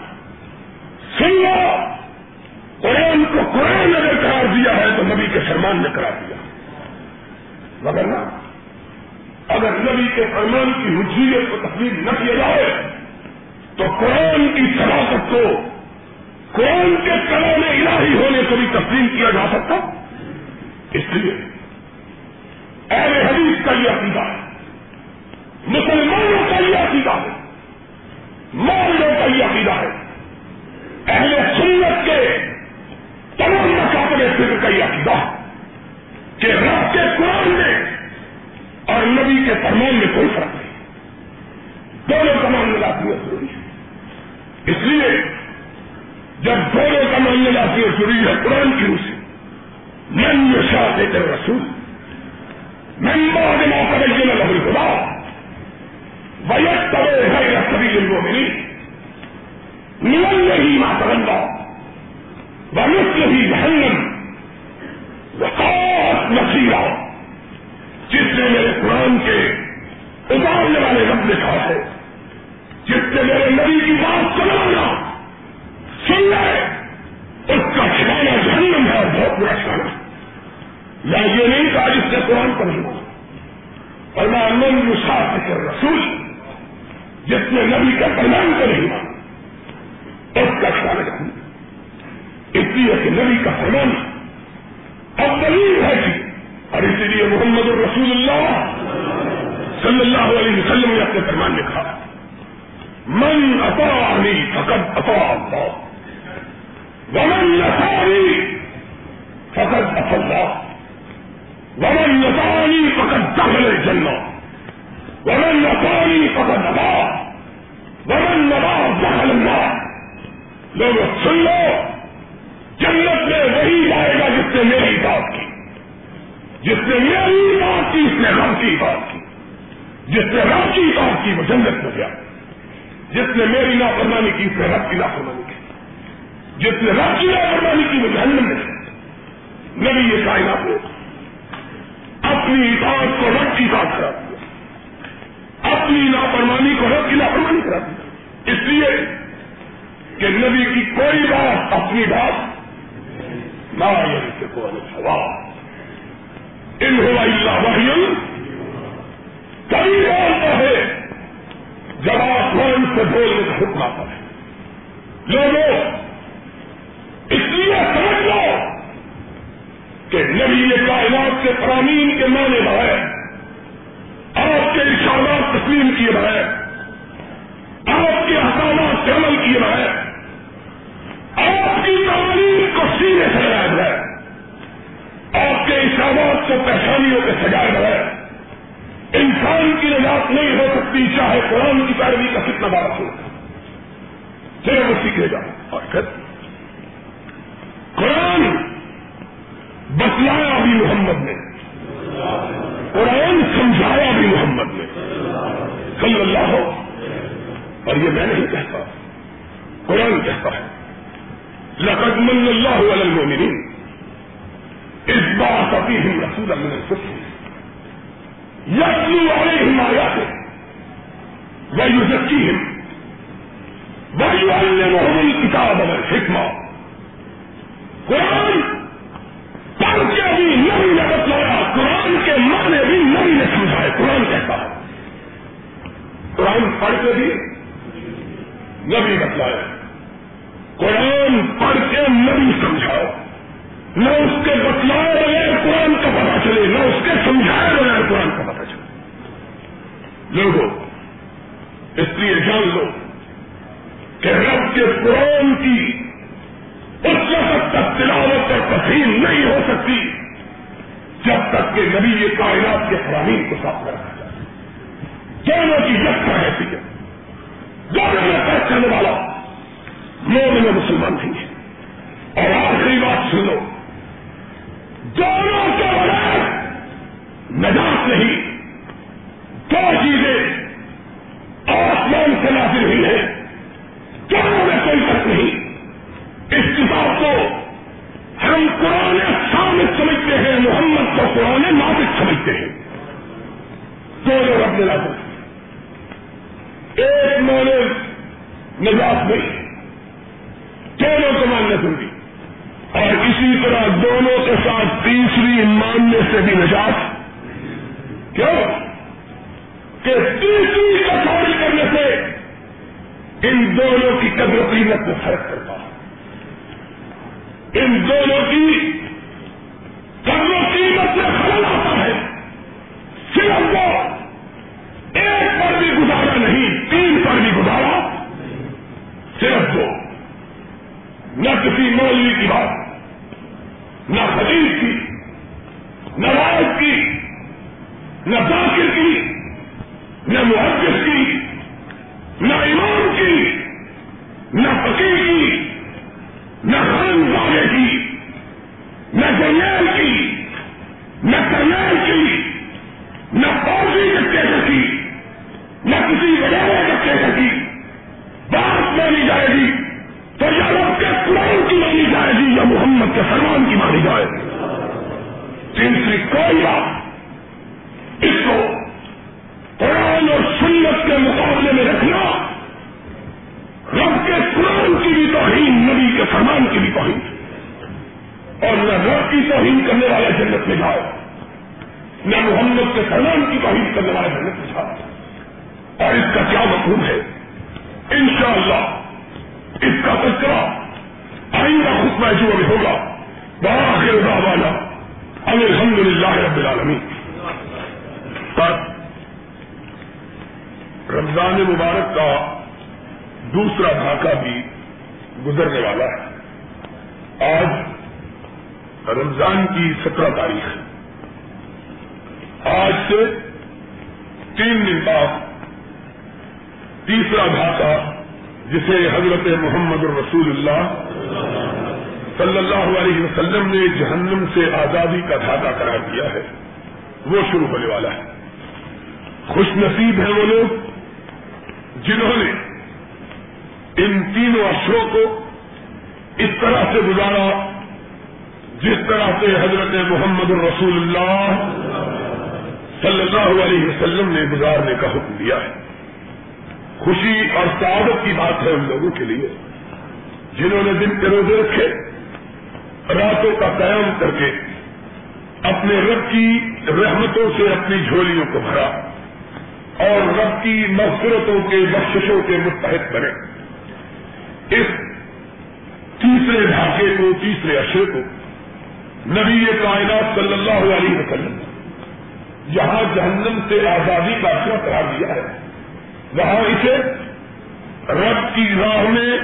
سن لو قرآن کو قرآن اگر قرار دیا ہے تو نبی کے فرمان نے قرار دیا مگر نہ، اگر نبی کے فرمان کی حجیت کو تقریب نہ کیا جائے، تو قرآن کی صلاحت کو، قرآن کے کلام الہی ہونے کو بھی تسلیم کیا جا سکتا۔ اس لیے اہل حدیث کا یہ عقیدہ ہے، مسلمانوں کا یہ عقیدہ ہے مولوں کا یہ عقیدہ ہے۔ اہل سنت کے فکر عقیدہ کہ رب کے قرآن میں اور نبی کے فرمان میں کوئی فرق نہیں۔ دونوں کا تمام ملاتی ضروری۔ ہے اس لیے جب دونوں کا ماننے لاتی ہے ضروری ہے قرآن کی روسی۔ من یہ شاہ دیتے رسول۔ من بعد ما تبين له الهدى۔ ويتبع غير سبيل المؤمنين نوله ما تولى ونصله جهنم وقاس جس نے میرے قرآن کے اتارنے والے رب نے کہا ہے، جس نے میرے نبی کی بات سنانا سن لے، اس کا ٹھکانا جہنم ہے، بہت برا ٹھکانا یا یہ نہیں کہا جس نے قرآن پر ہوا اور میں امن مساف کر رسول، جس نے نبی کا پرمان کو نہیں اس کا ٹھکانا جہنم اس لیے کہ نبی کا فرمان اب دلیل ہے کہ اور اسی لیے محمد الرسول اللہ صلی اللہ علیہ وسلم نے اپنے فرمان میں کہا، من اطاعنی فقد اطاع اللہ، ومن نسانی فقد اطاع اللہ، ومن نسانی فقد دخل الجنہ، ومن نسانی فقد اطاع ومن نبا دخل اللہ لوگ سن لو جنت میں وہی جائے گا جس نے میری بات کی۔ جس نے میری بات کی، اس نے رب کی بات کی۔ جس نے رب کی بات کی، وہ جنت میں گیا جس نے میری لاپرمانی کی، اس نے رب کی لاپرمانی کی۔ جس نے رب کی لاپرمانی کی، وہ جہنم میں گیا نبی یہ کائنات نے اپنی بات کو رب کی بات کرا دیا۔ اپنی لاپرمانی کو رب کی لاپرمانی کرا دیا۔ اس لیے کہ نبی کی کوئی بات اپنی بات نہ سے کوئی سوال ان ہوا اللہ وحی کبھی بولتا ہے. جب آپ آسمان سے بولنے کا حکم آتا ہے. لوگوں اس لیے سمجھ لو کہ نبی کائنات کے فرامین کے معنی بغیر آپ کے اشارات تسلیم کیے بغیر آپ کے احکامات عمل کیے بغیر سینے سے بغیر آپ کے اشارات کو پہچانیوں کے سجائے بغیر انسان کی نجات نہیں ہو سکتی چاہے قرآن کی پیروی کا کتنا بڑا ہو۔ صرف وہ سیکھے گا اور پھر قرآن بتلایا بھی محمد نے۔ قرآن سمجھایا بھی محمد نے۔ صلی اللہ ہو اور یہ میں نہیں کہتا۔ قرآن کہتا ہے۔ لقد من اللہ علی المؤمنین اس بات فیہم رسول من الفسر یتلو علیہم آیاتہ ویزکیہم ویعلمہم الکتاب والحکمہ قرآن پڑھ کے بھی نبی نے بتلایا قرآن کے معنی بھی نبی نے سمجھائے. قرآن کہتا ہے قرآن پڑھ کے بھی نبی بتلایا قرآن پڑھ کے نبی سمجھاؤ۔ نہ اس کے بتلائے بغیر قرآن کا پتا چلے، نہ اس کے سمجھائے بغیر قرآن کا پتا چلے۔ لوگوں اس لیے جان لو کہ رب کے قرآن کی اس وقت تک تلاوت اور تفہیم نہیں ہو سکتی جب تک کہ نبی یہ کائنات کے فرامین کو صاف کرنا جائے۔ دونوں کی یکا ہے دونوں میں پیش کرنے والا۔ مومن میں مسلمان نہیں ہے۔ اور آخری بات سن لو دونوں کے بغیر نجات نہیں۔ انشاءاللہ. اس کا تذکرہ آئندہ خطبہ جو ابھی ہوگا. باخر والا الحمد للہ رب العالمین. پر رمضان مبارک کا دوسرا دھاکہ بھی گزرنے والا ہے. آج رمضان کی سترہ تاریخ ہے. آج سے تین دن بعد تیسرا دھاکہ جسے حضرت محمد الرسول اللہ صلی اللہ علیہ وسلم نے جہنم سے آزادی کا دھاگا قرار دیا ہے، وہ شروع ہونے والا ہے۔ خوش نصیب ہیں وہ لوگ جنہوں نے ان تینوں اشروں کو اس طرح سے گزارا جس طرح سے حضرت محمد الرسول اللہ صلی اللہ علیہ وسلم نے گزارنے کا حکم دیا ہے۔ خوشی اور سعادت کی بات ہے ان لوگوں کے لیے، جنہوں نے دن کے روزے رکھے، راتوں کا قیام کر کے اپنے رب کی رحمتوں سے اپنی جھولیوں کو بھرا اور رب کی مغفرتوں کے بخششوں کے متحد بنے۔ اس تیسرے ڈھاکے کو، تیسرے اشرے کو نبی کائنات صلی اللہ علیہ وسلم جہاں جہنم سے آزادی کا اشرا قرار دیا ہے۔ وہاں اسے رب کی راہ میں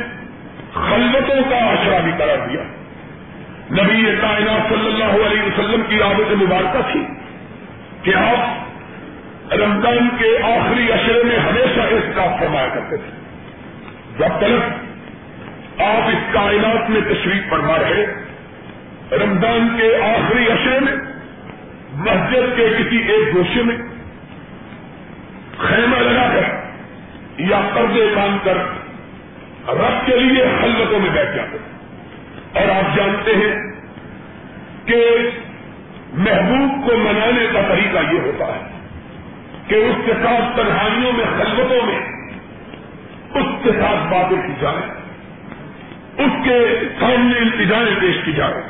خلوتوں کا آشرا بھی قرار دیا۔ نبی کائنات صلی اللہ علیہ وسلم کی عادت مبارکہ تھی کہ آپ رمضان کے آخری اشرے میں ہمیشہ اس کا فرمایا کرتے تھے۔ جب تک آپ اس کائنات میں تشریف فرما رہے، رمضان کے آخری اشرے میں مسجد کے کسی ایک گوشے میں خیمہ لگا کر یا قرضے باندھ کر رب کے لیے خلوتوں میں بیٹھ جاتے اور آپ جانتے ہیں کہ محبوب کو منانے کا طریقہ یہ ہوتا ہے کہ اس کے ساتھ تنہائیوں میں، خلوتوں میں اس کے ساتھ باتیں کی جائیں، اس کے سامنے التجائیں پیش کی جائیں،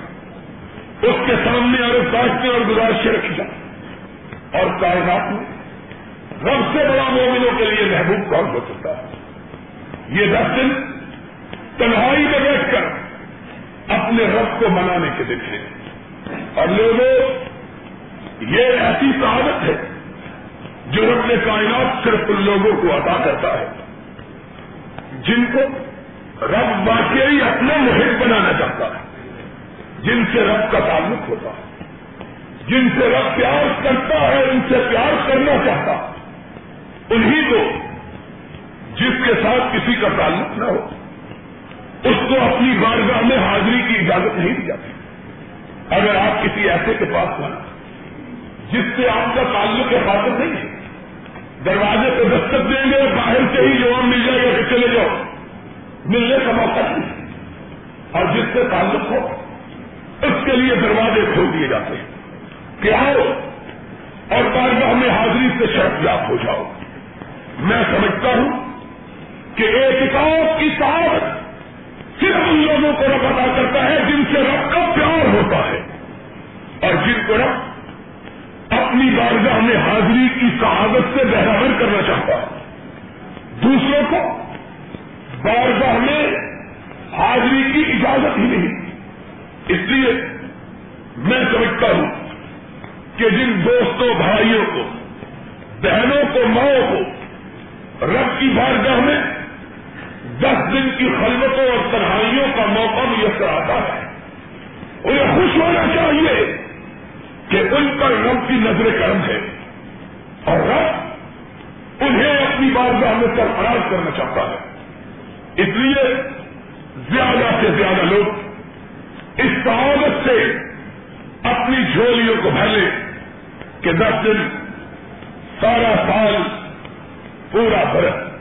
اس کے سامنے عرض باشتیں اور گزارشیں رکھی جائیں۔ اور کائنات میں رب سے بڑا مومنوں کے لیے محبوب کون ہو سکتا ہے؟ یہ دس دن تنہائی میں بیٹھ کر اپنے رب کو منانے کے دن ہیں۔ اور لوگوں، یہ ایسی کہاوت ہے جو رب نے کائنات صرف ان لوگوں کو عطا کرتا ہے، جن کو رب واقعی اپنا محب بنانا چاہتا ہے، جن سے رب کا تعلق ہوتا ہے، جن سے رب پیار کرتا ہے، ان سے پیار کرنا چاہتا انہی کو جس کے ساتھ کسی کا تعلق نہ ہو، اس کو اپنی بارگاہ میں حاضری کی اجازت نہیں دی جاتی۔ اگر آپ کسی ایسے کے پاس جائیں جس سے آپ کا تعلق حفاظت نہیں ہے، دروازے پہ دستک دیں گے باہر سے ہی جواب مل جائے گا کہ چلے جاؤ، ملنے کا موقع نہیں۔ اور جس سے تعلق ہو، اس کے لیے دروازے کھول دیے جاتے ہیں کہ آؤ اور بارگاہ میں حاضری سے شرط یاب ہو جاؤ۔ میں سمجھتا ہوں کہ ایک کی صاحب صرف ان لوگوں کو رب ادا کرتا ہے جن سے رب کا پیار ہوتا ہے اور جن کو رب اپنی بارگاہ میں حاضری کی شہادت سے بہرور کرنا چاہتا ہے۔ دوسروں کو بارگاہ میں حاضری کی اجازت ہی نہیں۔ اس لیے میں سمجھتا ہوں کہ جن دوستوں، بھائیوں کو، بہنوں کو، ماؤں کو رب کی بارگاہ میں دس دن کی خلوتوں اور تنہائیوں کا موقع میسر آتا ہے۔ انہیں خوش ہونا چاہیے کہ ان پر رب کی نظر کرم ہے۔ اور رب انہیں اپنی بارگاہ میں سرفراز کرنا چاہتا ہے۔ اس لیے زیادہ سے زیادہ لوگ اس سعادت سے اپنی جھولیوں کو بھلے کہ دس دن، سارا سال پورا برس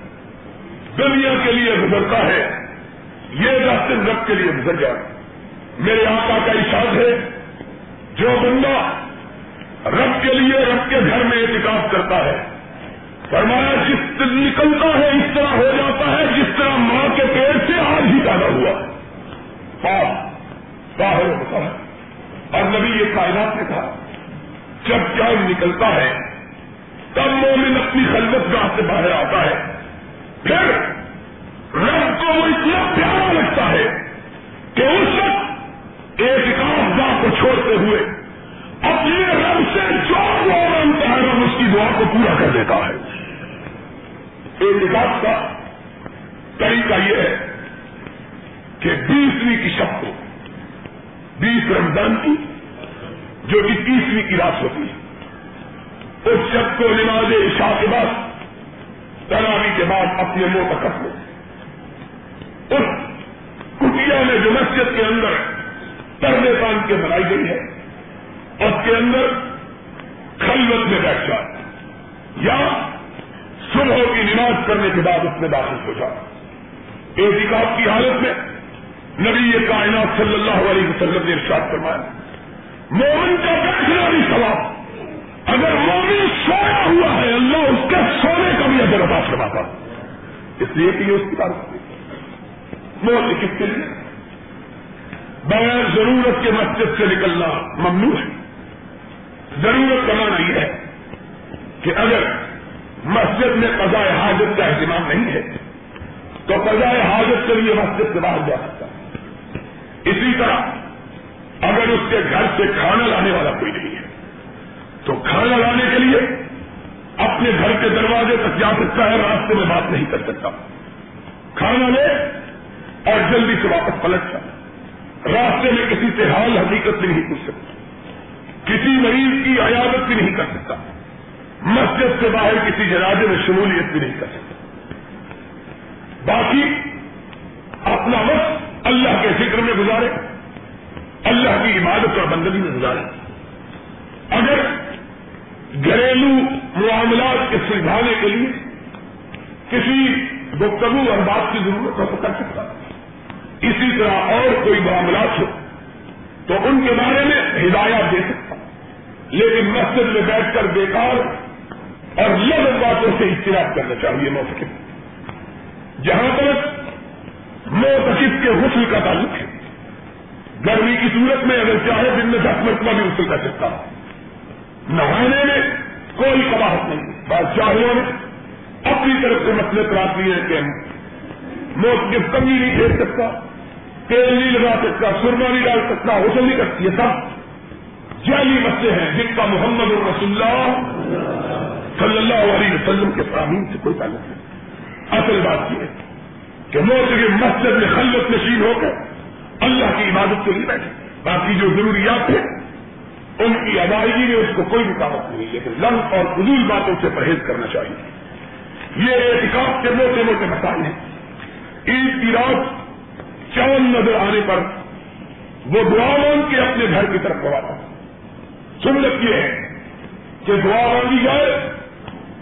دنیا کے لیے گزرتا ہے، یہ راستے رب کے لیے گزر جائے۔ میرے آقا کا اشاد ہے، جو بندہ رب کے لیے، رب کے گھر میں احتکاب کرتا ہے، فرمایا جس نکلتا ہے، اس طرح ہو جاتا ہے، جس طرح ماں کے پیڑ سے آج ہی پیدا ہوا۔ پاپ باہر ہوتا ہے۔ اور نبی یہ کائنات نے کہا، جب چاند نکلتا ہے تب مومن اپنی خلوت گاہ سے باہر آتا ہے۔ پھر رب کو وہ اتنا پیارا لگتا ہے کہ اس وقت ایک گاہ کو چھوڑتے ہوئے اپنے رب سے جو مانتا ہے، رب اس کی دعا کو پورا کر دیتا ہے۔ ایک کا طریقہ یہ ہے کہ بیسویں کی شب کو، بیس رمضان کی، جو کہ تیسویں کی رات ہوتی ہے۔ اس شب کو نماز عشاء کے بعد تراوی کے بعد اپنے منہ کا کپ لو اس کٹیا میں جو مسجد کے اندر پردے پان کے بنائی گئی ہے، اس کے اندر خلوت میں بیٹھ جائے یا صبح کی نماز کرنے کے بعد اس میں داخل ہو جائے احتکاب کی حالت میں نبی یہ کائنات صلی اللہ علیہ وسلم نے ارشاد فرمایا، مومن کا بیٹھنا بھی سواب اگر مومن سویا ہوا ہے، اللہ اس کے سونے کا بھی اگر اباس کرواتا اس لیے کہ یہ اس کی بات موت کس کے لیے؟ بغیر ضرورت کے مسجد سے نکلنا ممنوع ہے۔ ضرورت کرنا یہ ہے کہ اگر مسجد میں قضاء حاجت کا اہتمام نہیں ہے، تو قضاء حاجت کے لیے مسجد سے باہر جا سکتا ہے۔ اسی طرح اگر اس کے گھر سے کھانا لانے والا کوئی نہیں ہے تو کھانا لانے کے لیے اپنے گھر کے دروازے تک جا سکتا ہے، راستے میں بات نہیں کر سکتا۔ کھانا لے اور جلدی سے واپس پلٹ جائے راستے میں کسی سے حال حقیقت بھی نہیں پوچھ سکتا۔ کسی مریض کی عیادت بھی نہیں کر سکتا۔ مسجد سے باہر کسی جنازے میں شمولیت بھی نہیں کر سکتا۔ باقی اپنا وقت اللہ کے فکر میں گزارے، اللہ کی عبادت اور بندگی میں گزارے۔ اگر گھریلو معاملات کے سلجھانے کے لیے کسی گفتگو اور بات کی ضرورت ہو تو کر سکتا۔ اسی طرح اور کوئی معاملات ہو تو ان کے بارے میں ہدایات دے سکتا۔ لیکن مسجد میں بیٹھ کر بیکار اور لگ باتوں سے اجتناب کرنا چاہیے موسیقی جہاں تک موتقب کے حسن کا تعلق ہے، گرمی کی صورت میں اگر چاہے دن میں دس مرتبہ بھی غسل کر سکتا نہانے میں کوئی قباحت نہیں۔ بادشاہوں نے اپنی طرف سے مسئلے کرا دیے کہ موت کی کمی نہیں پھیر سکتا، تیل نہیں لگا سکتا سرما نہیں ڈال سکتا، غسل نہیں کرتی یہ سب جعلی مسئلے ہیں جن کا محمد الرسول اللہ صلی اللہ علیہ وسلم کے تعمیر سے کوئی تعلق نہیں۔ اصل بات یہ ہے کہ موت کے مسجد میں خلوت نشین ہو کر اللہ کی عبادت کو نہیں بیٹھے۔ باقی جو ضروریات ہیں ان کی ادائیگی میں اس کو کوئی رکاوٹ نہیں لیکن لنگ اور فضول باتوں سے پرہیز کرنا چاہیے۔ یہ احتکاب کے موٹے موٹے مسائل ہیں۔ عید کی رات چاند نظر آنے پر وہ دعا مانگ کے اپنے گھر کی طرف کرواتا سنت یہ ہے کہ دعا مانگی جائے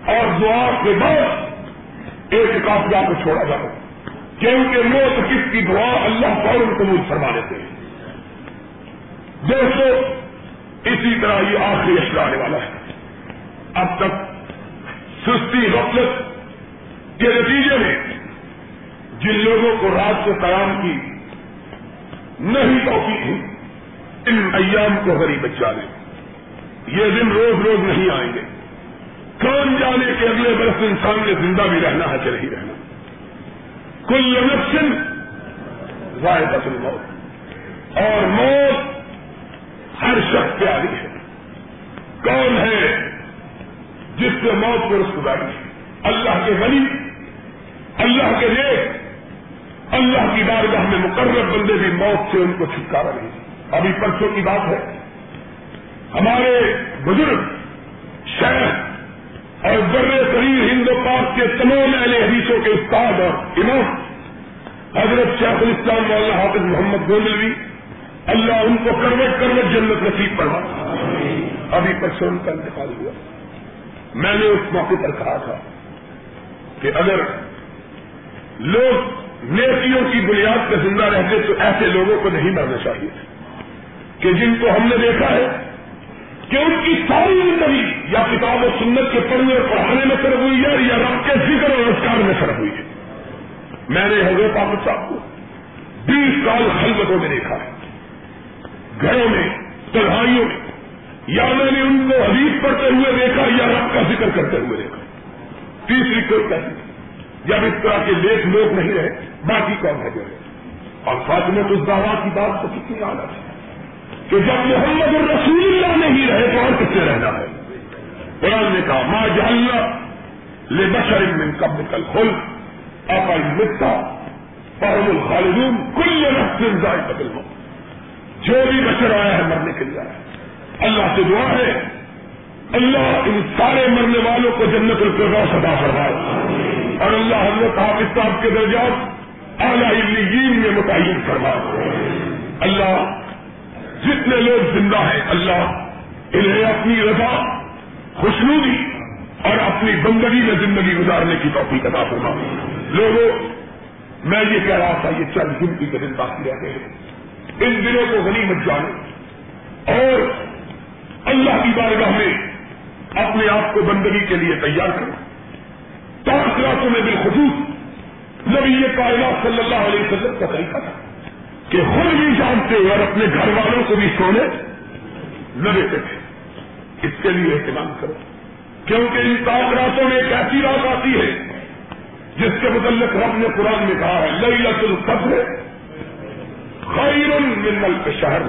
اور دعا کے بعد ایک جا کو چھوڑا جائے۔ کیونکہ موت کس کی دعا اللہ فوراً قبول فرما لیتے ہیں۔ دوستو اسی طرح یہ آخری اشرا آنے والا ہے۔ اب تک سستی غفلت کے نتیجے میں جن لوگوں کو رات کو قیام کی نہیں توفیق تھی ان ایام کو غریب بچا لیں۔ یہ دن روز روز نہیں آئیں گے۔ کون جانے کے اگلے برس انسان نے زندہ بھی رہنا ہے کہ نہیں رہنا۔ کل نفسن ذائقہ الموت۔ اور موت ہر شخص پہ آئی ہے۔ کون ہے جس سے موت کو رسکائی اللہ کے ولی، اللہ کے نیک۔ اللہ کی بارگاہ میں مقرر بندے بھی موت سے ان کو چھٹکارا نہیں۔ ابھی پرسوں کی بات ہے۔ ہمارے بزرگ شہر اور بر شریر ہند و پاک کے تمام اہل حدیثوں کے استاد اور امام، حضرت شیخ الاسلام مولانا حافظ محمد گوندلوی اللہ ان کو کروٹ کروٹ جنت نصیب پڑھا ابھی پرسوں ان کا انتقال ہوا۔ میں نے اس موقع پر کہا تھا کہ اگر لوگ نیکیوں کی بنیاد پہ زندہ رہتے تو ایسے لوگوں کو نہیں مرنا چاہیے کہ جن کو ہم نے دیکھا ہے کہ ان کی ساری زندگی یا کتاب و سنت کے پڑھنے اور پڑھانے میں سرف ہوئی ہے یا رب کے ذکر اور رسکار میں سرف ہوئی ہے۔ میں نے حضرت آفت صاحب کو بیس سال خلبتوں میں دیکھا ہے۔ گھروں میں، تنہائیوں میں، یا میں نے ان کو حدیث پڑھتے ہوئے دیکھا، یا رب کا ذکر کرتے ہوئے دیکھا۔ تیسری کوئی کہتی جب اس طرح کے لیک لوگ نہیں رہے، باقی کون ہے جو ہے اور فاطمہ اس دعوا کی بات تو کتنی عادت ہے کہ جب محمد الرسول اللہ نہیں رہے تو اور کس سے رہنا ہے؟ قرآن نے کہا ماں جہل لے بشر من کب نکل کھل آپ متا پہل الخالدون، کل رقص ذائقہ ہو جو بھی بشر آیا ہے مرنے کے لیے۔ آیا اللہ سے دعا ہے۔ اللہ ان سارے مرنے والوں کو جنت الفردوس ادا فرمائے۔ اور اللہ حضرت حافظ صاحب کے درجات اعلیٰ علیین میں متعین فرمائے۔ اللہ جتنے لوگ زندہ ہیں، اللہ انہیں اپنی رضا، خوشنودی اور اپنی بندگی میں زندگی گزارنے کی توفیق ادا فرما لوگوں، میں یہ کہہ رہا تھا، یہ چند گنتی کے دن باقی رہتے ہیں۔ ان دنوں کو غنیمت جانے اور اللہ کی بارگاہ میں اپنے آپ کو بندگی کے لیے تیار کرو۔ تاثراتوں میں بالخصوص نبی یہ کائنات صلی اللہ علیہ وسلم کا طریقہ تھا کہ خود بھی جانتے اور اپنے گھر والوں کو بھی سونے نہ دیتے تھے۔ اس کے لیے اہتمام کرو۔ کیونکہ ان تاثراتوں میں ایک ایسی رات آتی ہے جس کے متعلق رب نے قرآن میں کہا ہے لئی لت القبر خیر من کے شہر۔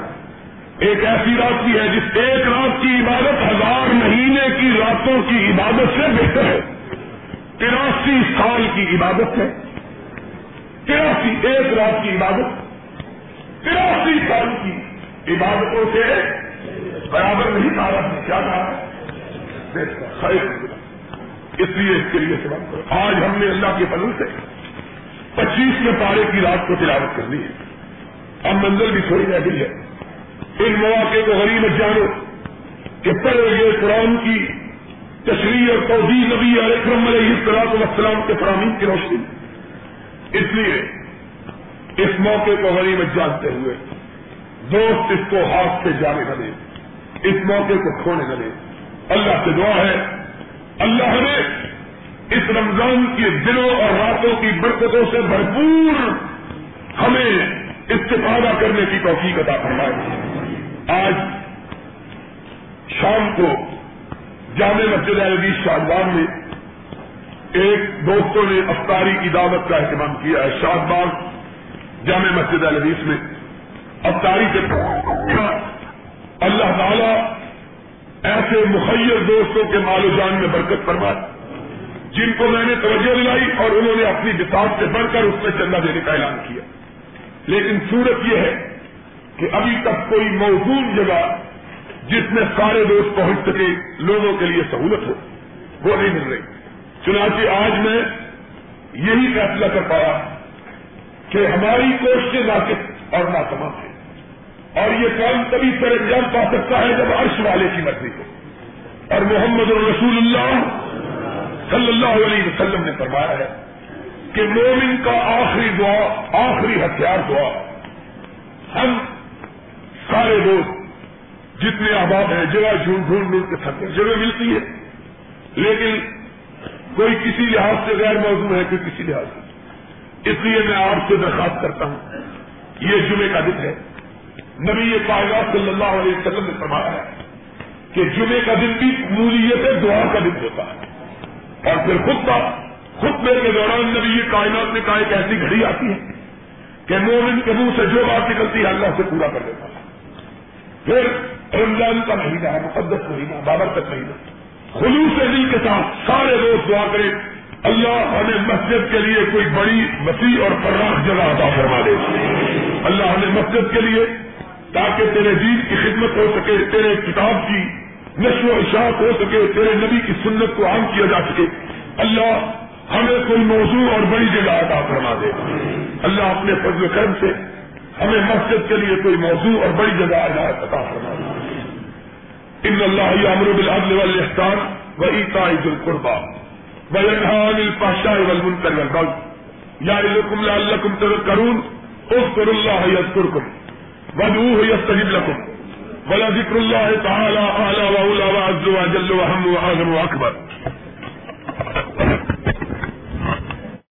ایک ایسی رات بھی ہے جس ایک رات کی عبادت ہزار مہینے کی راتوں کی عبادت سے بہتر ہے۔ تراسی سال کی عبادت ہے۔ تراسی ایک رات کی عبادت۔ تراسی سال کی عبادتوں سے برابر نہیں کہا کیا خیر۔ اس لیے اس کے لیے سوال آج ہم نے اللہ کے فضل سے پچیس میں پارے کی رات کو تلاوت کرنی ہے۔ اب منزل بھی تھوڑی رہ گئی ہے۔ ان مواقع کو غریب جانو کہ پہلے یہ قرآن کی تشریح اور توجہ نبی علیہ اکرم علیہ السلام وسلام کے فرامین کی روشنی۔ اس لیے اس موقع کو غریب جانتے ہوئے دوست اس کو ہاتھ سے جانے نہ دے۔ اس موقع کو کھونے نہ دے۔ اللہ سے دعا ہے۔ اللہ ہمیں اس رمضان کے دنوں اور راتوں کی برکتوں سے بھرپور ہمیں استفادہ کرنے کی توفیق عطا فرمائے۔ آج شام کو جامع مسجد علی شاہبان میں ایک دوستوں نے افطاری کی دعوت کا اہتمام کیا ہے۔ شاہ جامع مسجد الحدیث میں افطاری کے اللہ تعالی ایسے مخیر دوستوں کے مال و جان میں برکت فرمائے۔ جن کو میں نے توجہ دلائی اور انہوں نے اپنی بساط سے بڑھ کر اس میں چندہ دینے کا اعلان کیا۔ لیکن صورت یہ ہے کہ ابھی تک کوئی موزون جگہ جس میں سارے دوست پہنچ سکے، لوگوں کے لیے سہولت ہو، وہ نہیں مل رہی۔ چنانچہ آج میں یہی فیصلہ کر پایا کہ ہماری کوششیں ناقص اور ناتمام ہے اور یہ کام تبھی سر انجام پا سکتا ہے جب عرش والے کی مرضی ہو۔ اور محمد الرسول اللہ صلی اللہ علیہ وسلم نے فرمایا ہے کہ مومن کا آخری دعا، آخری ہتھیار دعا۔ ہم سارے دوست جتنے آباد ہیں، جگہ جھونڈ ڈھونڈ ڈھونڈ کے تھکے، جگہ ملتی ہے۔ لیکن کوئی کسی لحاظ سے غیر موضوع ہے، کوئی کسی لحاظ سے۔ اس لیے میں آپ سے درخواست کرتا ہوں، یہ جمعے کا دن ہے۔ نبی کائنات صلی اللہ علیہ وسلم نے فرمایا ہے کہ جمعے کا دن بھی قبولیت دعا کا دن ہوتا ہے۔ اور پھر خطبہ خطبے کے دوران نبی یہ کائنات نے کہا، ایک ایسی گھڑی آتی ہے کہ مومن کے منہ سے جو بات نکلتی ہے، اللہ سے پورا کر دیتا ہے۔ پھر رمضان کا مہینہ ہے، مقدس مہینہ، بابرکت مہینہ۔ خلوص دل کے ساتھ سارے روز دعا کریں، اللہ ہمیں مسجد کے لیے کوئی بڑی وسیع اور فراخ جگہ عطا فرما دے۔ اللہ ہمیں مسجد کے لیے، تاکہ تیرے دین کی خدمت ہو سکے، تیرے کتاب کی نشو و اشاعت ہو سکے، تیرے نبی کی سنت کو عام کیا جا سکے۔ اللہ ہمیں کوئی موضوع اور بڑی جگہ عطا فرما دے۔ اللہ اپنے فضل کرم سے ہمیں مسجد کے لیے کوئی موضوع اور بڑی جگہ عطا فرما دے۔ ان اللہ امر بالعدل والاحسان و عیتا عید القربا و انحان الفاشا والمنکر والبغي یعظکم لعلکم تذکرون اذکروا اللہ یذکرکم ودعوه یستجب لکم ولذکر اللہ تعالی ودوه يستجب لكم ولذكر الله تعالى أعلى وأولى وأعز وأجل وأهم وأعظم وأكبر